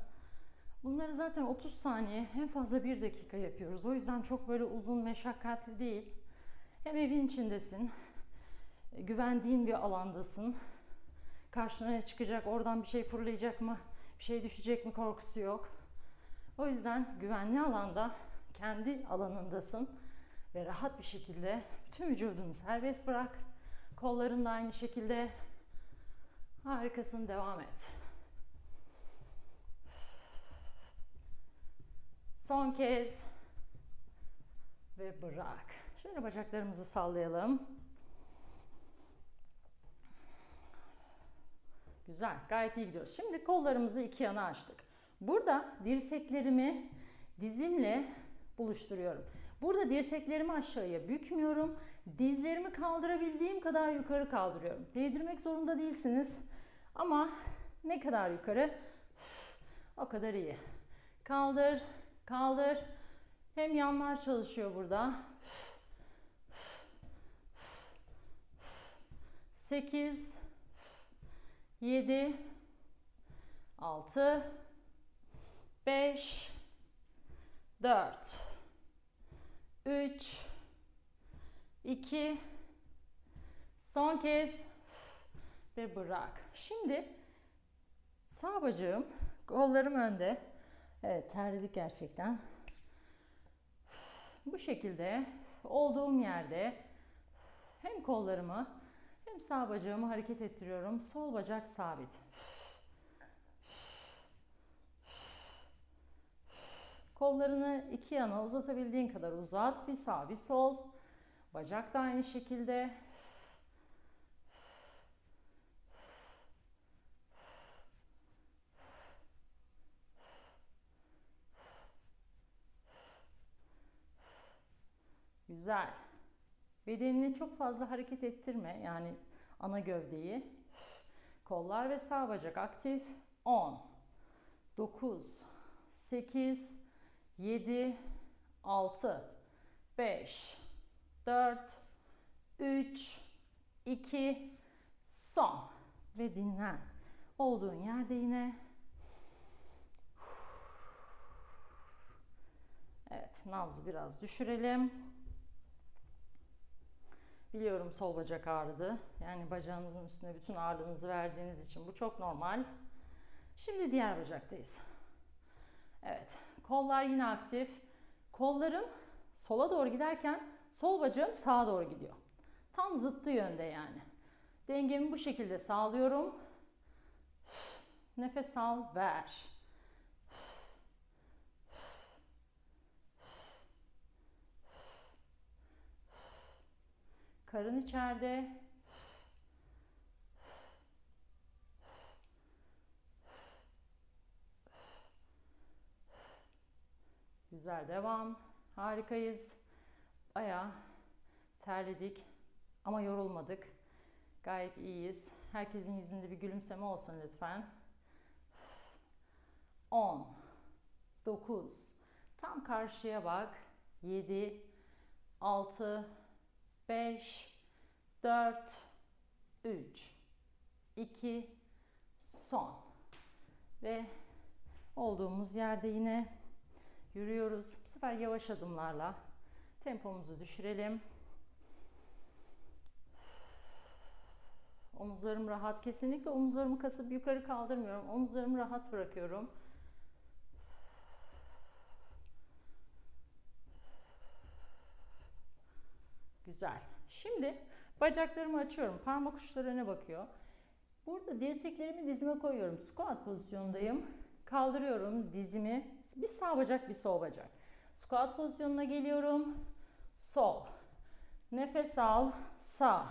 [SPEAKER 1] Bunları zaten 30 saniye, en fazla 1 dakika yapıyoruz. O yüzden çok böyle uzun, meşakkatli değil. Hem evin içindesin, güvendiğin bir alandasın. Karşına ne çıkacak, oradan bir şey fırlayacak mı, bir şey düşecek mi korkusu yok. O yüzden güvenli alanda, kendi alanındasın ve rahat bir şekilde bütün vücudunu serbest bırak. Kolların da aynı şekilde. Harikasın devam et. Son kez. Ve bırak. Şöyle bacaklarımızı sallayalım. Güzel, gayet iyi gidiyoruz. Şimdi kollarımızı iki yana açtık. Burada dirseklerimi dizimle buluşturuyorum. Burada dirseklerimi aşağıya bükmüyorum. Dizlerimi kaldırabildiğim kadar yukarı kaldırıyorum. Değdirmek zorunda değilsiniz. Ama ne kadar yukarı o kadar iyi. Kaldır, kaldır. Hem yanlar çalışıyor burada. 8 7 6 5 4 3 2 son kez ve bırak. Şimdi sağ bacağım, kollarım önde. Evet, terledik gerçekten. Bu şekilde olduğum yerde hem kollarımı hem sağ bacağımı hareket ettiriyorum. Sol bacak sabit. Kollarını iki yana uzatabildiğin kadar uzat. Bir sağ bir sol. Bacak da aynı şekilde. Güzel. Bedenini çok fazla hareket ettirme. Yani ana gövdeyi. Kollar ve sağ bacak aktif. 10 9 8 7 6 5 4 3 2 son ve dinlen. Olduğun yerde yine Evet, nabzı biraz düşürelim. Biliyorum sol bacak ağrıdı. Yani bacağınızın üstüne bütün ağırlığınızı verdiğiniz için bu çok normal. Şimdi diğer bacaktayız. Evet, kollar yine aktif. Kollarım sola doğru giderken Sol bacağım sağa doğru gidiyor. Tam zıttı yönde yani. Dengemi bu şekilde sağlıyorum. Nefes al, ver. Karın içeride. Güzel devam. Harikayız. Bayağı terledik ama yorulmadık. Gayet iyiyiz. Herkesin yüzünde bir gülümseme olsun lütfen. 10 9 Tam karşıya bak. 7 6 5 4 3 2 son. Ve olduğumuz yerde yine yürüyoruz. Bu sefer yavaş adımlarla tempomuzu düşürelim. Omuzlarım rahat. Kesinlikle omuzlarımı kasıp yukarı kaldırmıyorum. Omuzlarımı rahat bırakıyorum. Güzel. Şimdi bacaklarımı açıyorum. Parmak uçları öne bakıyor. Burada dirseklerimi dizime koyuyorum. Squat pozisyondayım. Kaldırıyorum dizimi. Bir sağ bacak bir sol bacak. Squat pozisyonuna geliyorum. Sol. Nefes al. Sağ.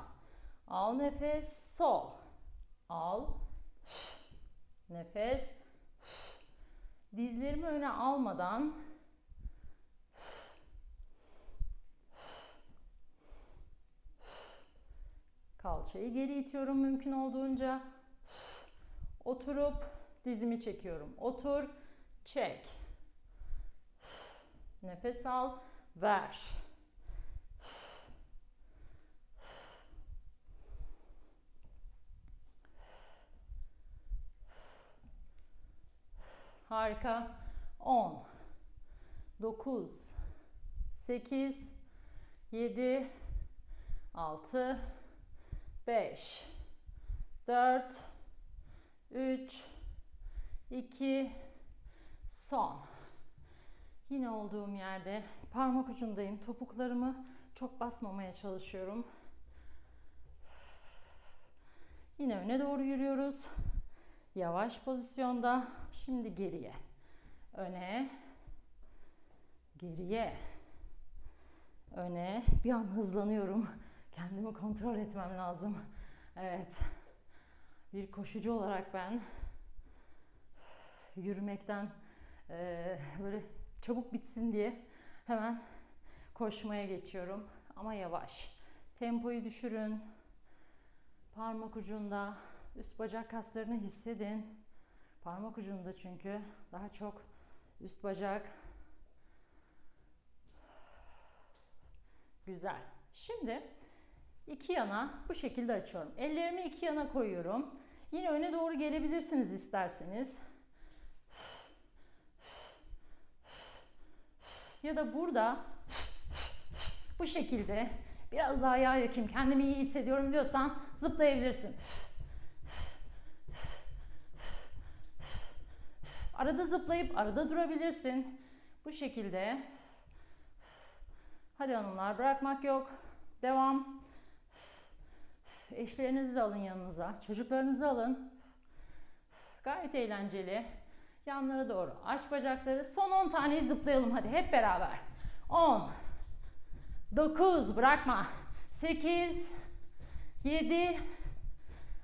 [SPEAKER 1] Al nefes. Sol. Al. Nefes. Dizlerimi öne almadan Kalçayı geri itiyorum mümkün olduğunca. Oturup dizimi çekiyorum. Otur, çek. Nefes al, ver. Harika. 10 9 8 7 6 5 4 3 2 son. Yine olduğum yerde parmak ucundayım. Topuklarımı çok basmamaya çalışıyorum. Yine öne doğru yürüyoruz. Yavaş pozisyonda. Şimdi geriye. Öne. Geriye. Öne. Bir an hızlanıyorum. Kendimi kontrol etmem lazım. Evet. Bir koşucu olarak ben yürümekten e, böyle çabuk bitsin diye hemen koşmaya geçiyorum. Ama yavaş. Tempoyu düşürün. Parmak ucunda üst bacak kaslarını hissedin. Parmak ucunda çünkü daha çok üst bacak. Güzel. Şimdi iki yana bu şekilde açıyorum. Ellerimi iki yana koyuyorum. Yine öne doğru gelebilirsiniz isterseniz. Ya da burada bu şekilde biraz daha yağ yakayım, kendimi iyi hissediyorum diyorsan zıplayabilirsin. Arada zıplayıp arada durabilirsin. Bu şekilde. Hadi hanımlar bırakmak yok. Devam. Eşlerinizi de alın yanınıza. Çocuklarınızı alın. Gayet eğlenceli. Yanlara doğru aç bacakları. Son 10 tane zıplayalım hadi hep beraber. 10 9 bırakma. 8 7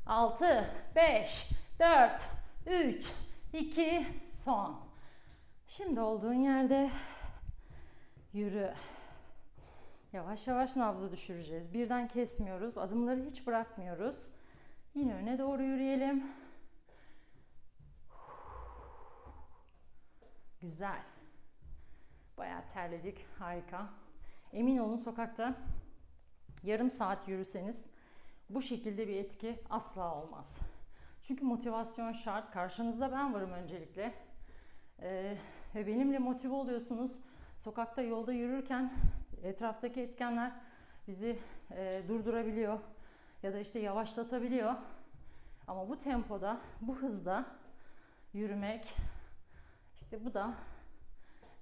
[SPEAKER 1] 6 5 4 3 2 son. Şimdi olduğun yerde yürü. Yavaş yavaş nabzı düşüreceğiz. Birden kesmiyoruz. Adımları hiç bırakmıyoruz. Yine öne doğru yürüyelim. Güzel. Bayağı terledik. Harika. Emin olun sokakta yarım saat yürüseniz bu şekilde bir etki asla olmaz. Çünkü motivasyon şart. Karşınızda ben varım öncelikle. Ee, ve benimle motive oluyorsunuz. Sokakta yolda yürürken etraftaki etkenler bizi e, durdurabiliyor ya da işte yavaşlatabiliyor. Ama bu tempoda, bu hızda yürümek işte bu da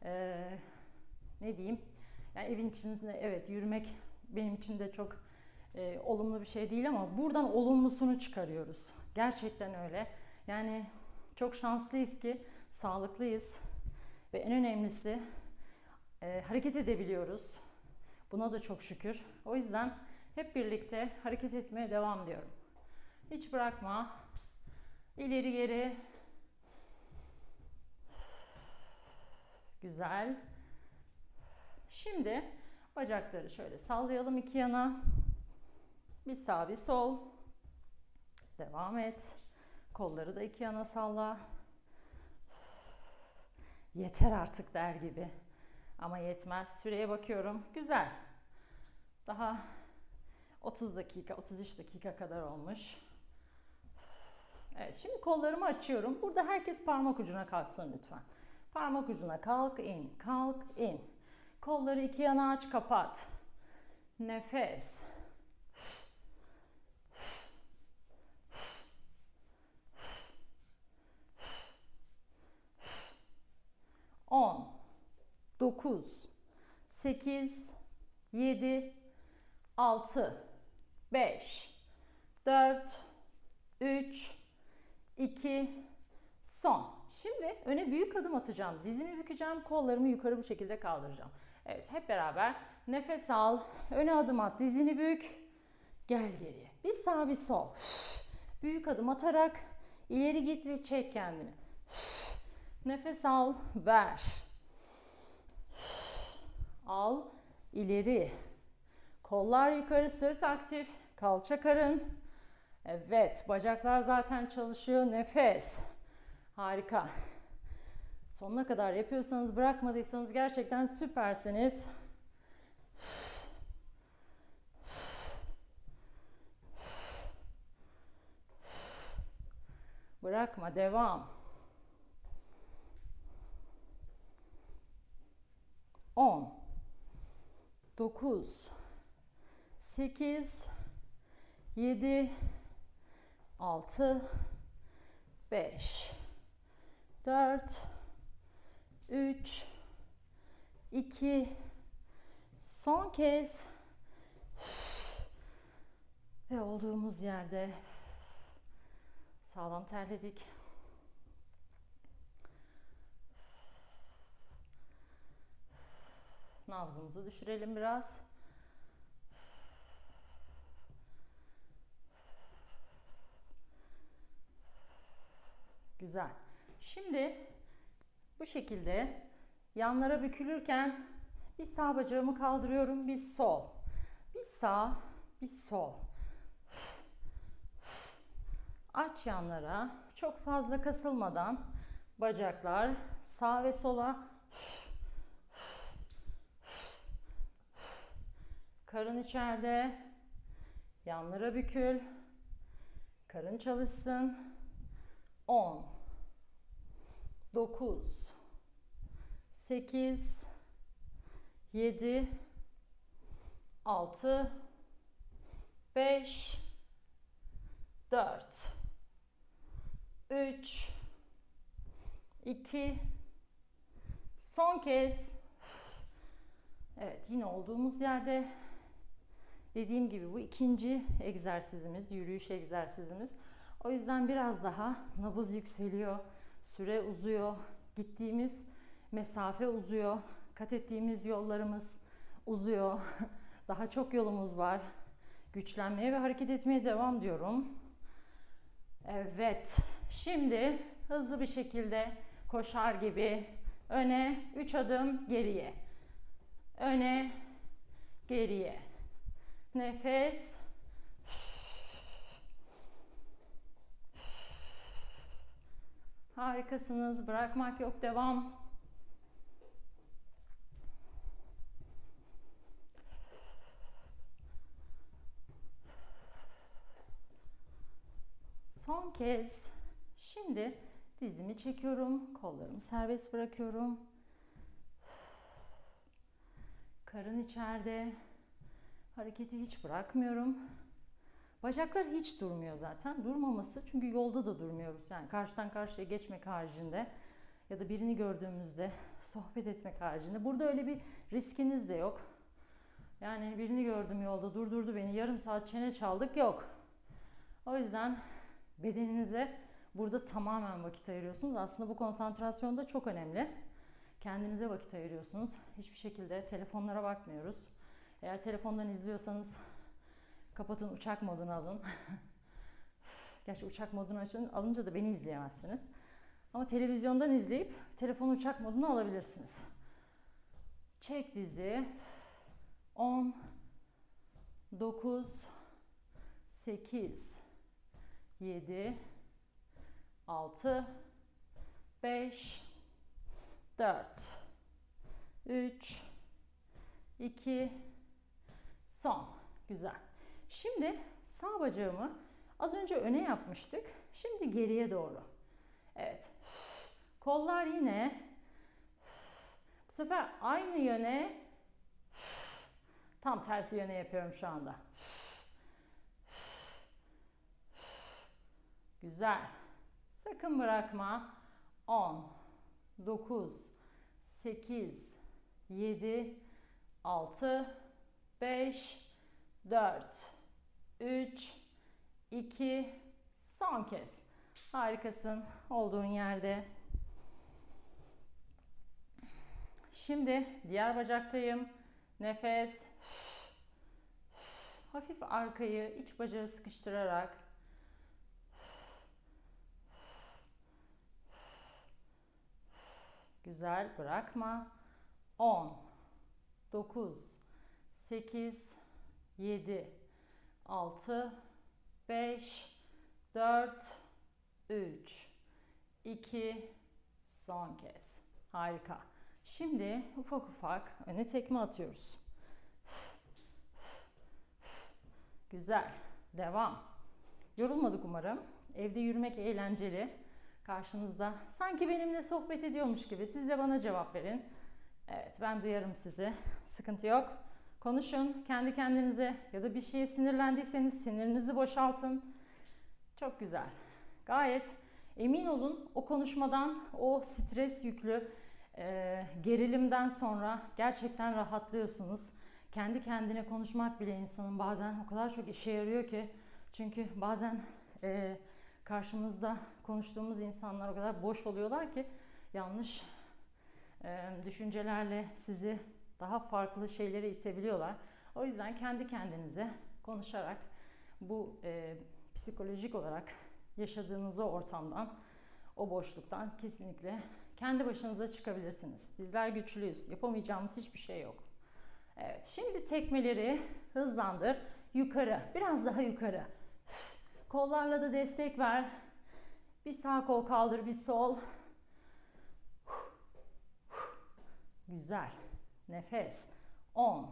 [SPEAKER 1] e, ne diyeyim? Yani evin içinde evet yürümek benim için de çok e, olumlu bir şey değil ama buradan olumlusunu çıkarıyoruz. Gerçekten öyle. Yani çok şanslıyız ki sağlıklıyız ve en önemlisi e, hareket edebiliyoruz. Buna da çok şükür. O yüzden hep birlikte hareket etmeye devam diyorum. Hiç bırakma. İleri geri. Güzel. Şimdi bacakları şöyle sallayalım iki yana. Bir sağ bir sol. Devam et. Kolları da iki yana salla. Yeter artık der gibi. Ama yetmez. Süreye bakıyorum. Güzel. Daha 30 dakika, 33 dakika kadar olmuş. Evet, şimdi kollarımı açıyorum. Burada herkes parmak ucuna kalksın lütfen. Parmak ucuna kalk, in, kalk, in. Kolları iki yana aç, kapat. Nefes. 9, 8, 7, 6, 5, 4, 3, 2, son. Şimdi öne büyük adım atacağım. Dizimi bükeceğim, kollarımı yukarı bu şekilde kaldıracağım. Evet hep beraber nefes al, öne adım at, dizini bük, gel geriye. Bir sağ bir sol. Büyük adım atarak ileri git ve çek kendini. Nefes al, ver. Al, ileri. Kollar yukarı, sırt aktif, kalça karın. Evet, bacaklar zaten çalışıyor. Nefes. Harika. Sonuna kadar yapıyorsanız, bırakmadıysanız gerçekten süpersiniz. Bırakma, devam. 10 9 8 7 6 5 4 3 2 son kez ve olduğumuz yerde sağlam terledik. Nabzımızı düşürelim biraz. Güzel. Şimdi bu şekilde yanlara bükülürken bir sağ bacağımı kaldırıyorum, bir sol. Bir sağ, bir sol. Aç yanlara. Çok fazla kasılmadan bacaklar sağ ve sola Karın içeride. Yanlara bükül. Karın çalışsın. 10 9 8 7 6 5 4 3 2 Son kez. Evet yine olduğumuz yerde dediğim gibi bu ikinci egzersizimiz, yürüyüş egzersizimiz. O yüzden biraz daha nabız yükseliyor, süre uzuyor, gittiğimiz mesafe uzuyor, kat ettiğimiz yollarımız uzuyor. daha çok yolumuz var. Güçlenmeye ve hareket etmeye devam diyorum. Evet. Şimdi hızlı bir şekilde koşar gibi öne 3 adım geriye. Öne geriye. Nefes. Harikasınız. Bırakmak yok. Devam. Son kez. Şimdi dizimi çekiyorum. Kollarımı serbest bırakıyorum. Karın içeride. Hareketi hiç bırakmıyorum. Bacaklar hiç durmuyor zaten. Durmaması çünkü yolda da durmuyoruz. Yani karşıdan karşıya geçmek haricinde ya da birini gördüğümüzde sohbet etmek haricinde. Burada öyle bir riskiniz de yok. Yani birini gördüm yolda durdurdu beni yarım saat çene çaldık yok. O yüzden bedeninize burada tamamen vakit ayırıyorsunuz. Aslında bu konsantrasyon da çok önemli. Kendinize vakit ayırıyorsunuz. Hiçbir şekilde telefonlara bakmıyoruz. Eğer telefondan izliyorsanız kapatın uçak modunu alın. Gerçi uçak modunu açın, alınca da beni izleyemezsiniz. Ama televizyondan izleyip telefon uçak modunu alabilirsiniz. Çek dizi. 10 9 8 7 6 5 4 3 2 son. Güzel. Şimdi sağ bacağımı az önce öne yapmıştık. Şimdi geriye doğru. Evet. Kollar yine bu sefer aynı yöne tam tersi yöne yapıyorum şu anda. Güzel. Sakın bırakma. 10 9 8 7 6 5 4 3 2 son kez. Harikasın. Olduğun yerde. Şimdi diğer bacaktayım. Nefes. Hafif arkayı iç bacağı sıkıştırarak Güzel bırakma. 10 9 8 7 6 5 4 3 2 son kez. Harika. Şimdi ufak ufak öne tekme atıyoruz. Güzel. Devam. Yorulmadık umarım. Evde yürümek eğlenceli. Karşınızda sanki benimle sohbet ediyormuş gibi siz de bana cevap verin. Evet ben duyarım sizi. Sıkıntı yok. Konuşun kendi kendinize ya da bir şeye sinirlendiyseniz sinirinizi boşaltın. Çok güzel. Gayet emin olun o konuşmadan, o stres yüklü e, gerilimden sonra gerçekten rahatlıyorsunuz. Kendi kendine konuşmak bile insanın bazen o kadar çok işe yarıyor ki. Çünkü bazen e, karşımızda konuştuğumuz insanlar o kadar boş oluyorlar ki yanlış e, düşüncelerle sizi daha farklı şeylere itebiliyorlar. O yüzden kendi kendinize konuşarak bu e, psikolojik olarak yaşadığınız o ortamdan, o boşluktan kesinlikle kendi başınıza çıkabilirsiniz. Bizler güçlüyüz. Yapamayacağımız hiçbir şey yok. Evet, şimdi tekmeleri hızlandır. Yukarı, biraz daha yukarı. Kollarla da destek ver. Bir sağ kol kaldır, bir sol. Güzel. Nefes. 10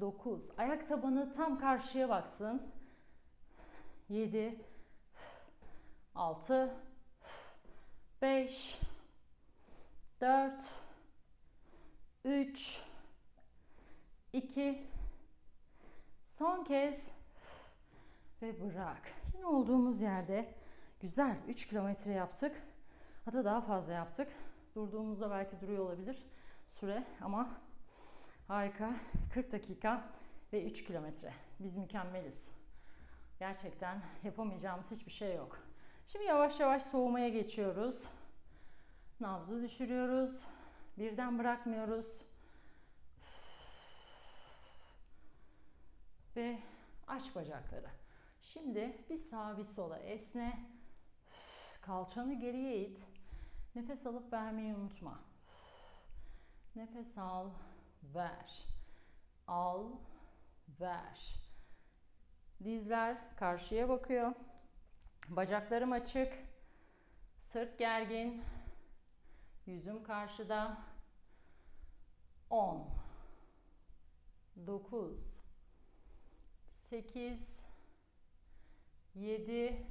[SPEAKER 1] 9 Ayak tabanı tam karşıya baksın. 7 6 5 4 3 2 Son kez ve bırak. Yine olduğumuz yerde güzel 3 kilometre yaptık. Hatta daha fazla yaptık. Durduğumuzda belki duruyor olabilir süre ama harika 40 dakika ve 3 kilometre. Biz mükemmeliz. Gerçekten yapamayacağımız hiçbir şey yok. Şimdi yavaş yavaş soğumaya geçiyoruz. Nabzı düşürüyoruz. Birden bırakmıyoruz. Ve aç bacakları. Şimdi bir sağa bir sola esne. Kalçanı geriye it. Nefes alıp vermeyi unutma. Nefes al, ver. Al, ver. Dizler karşıya bakıyor. Bacaklarım açık. Sırt gergin. Yüzüm karşıda. 10 9 8 7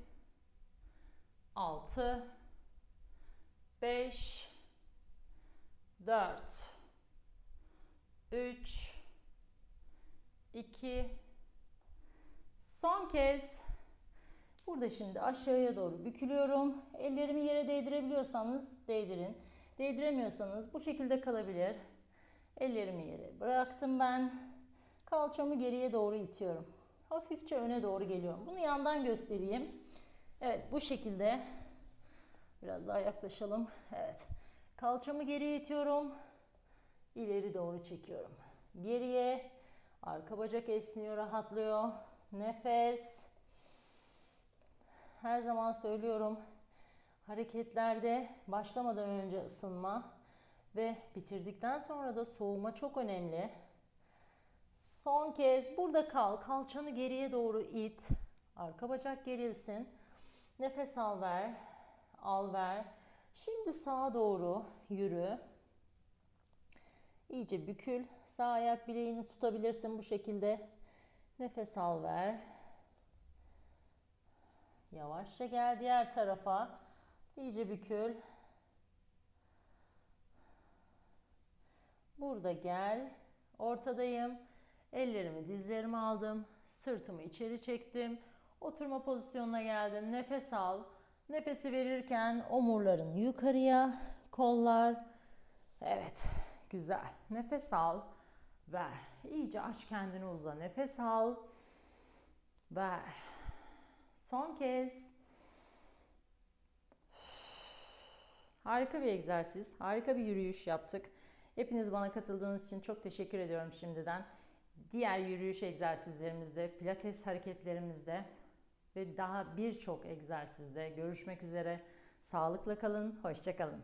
[SPEAKER 1] 6 5 4 3 2 Son kez burada şimdi aşağıya doğru bükülüyorum. Ellerimi yere değdirebiliyorsanız değdirin. Değdiremiyorsanız bu şekilde kalabilir. Ellerimi yere bıraktım ben. Kalçamı geriye doğru itiyorum. Hafifçe öne doğru geliyorum. Bunu yandan göstereyim. Evet bu şekilde. Biraz daha yaklaşalım. Evet. Kalçamı geriye itiyorum. İleri doğru çekiyorum. Geriye. Arka bacak esniyor, rahatlıyor. Nefes. Her zaman söylüyorum. Hareketlerde başlamadan önce ısınma. Ve bitirdikten sonra da soğuma çok önemli. Son kez burada kal. Kalçanı geriye doğru it. Arka bacak gerilsin. Nefes al ver. Al ver. Şimdi sağa doğru yürü. İyice bükül. Sağ ayak bileğini tutabilirsin bu şekilde. Nefes al ver. Yavaşça gel diğer tarafa. İyice bükül. Burada gel. Ortadayım. Ellerimi dizlerime aldım. Sırtımı içeri çektim. Oturma pozisyonuna geldim. Nefes al. Nefesi verirken omurlarını yukarıya, kollar. Evet, güzel. Nefes al, ver. İyice aç kendini uza. Nefes al, ver. Son kez. Harika bir egzersiz, harika bir yürüyüş yaptık. Hepiniz bana katıldığınız için çok teşekkür ediyorum şimdiden. Diğer yürüyüş egzersizlerimizde, pilates hareketlerimizde ve daha birçok egzersizde görüşmek üzere. Sağlıkla kalın, hoşça kalın.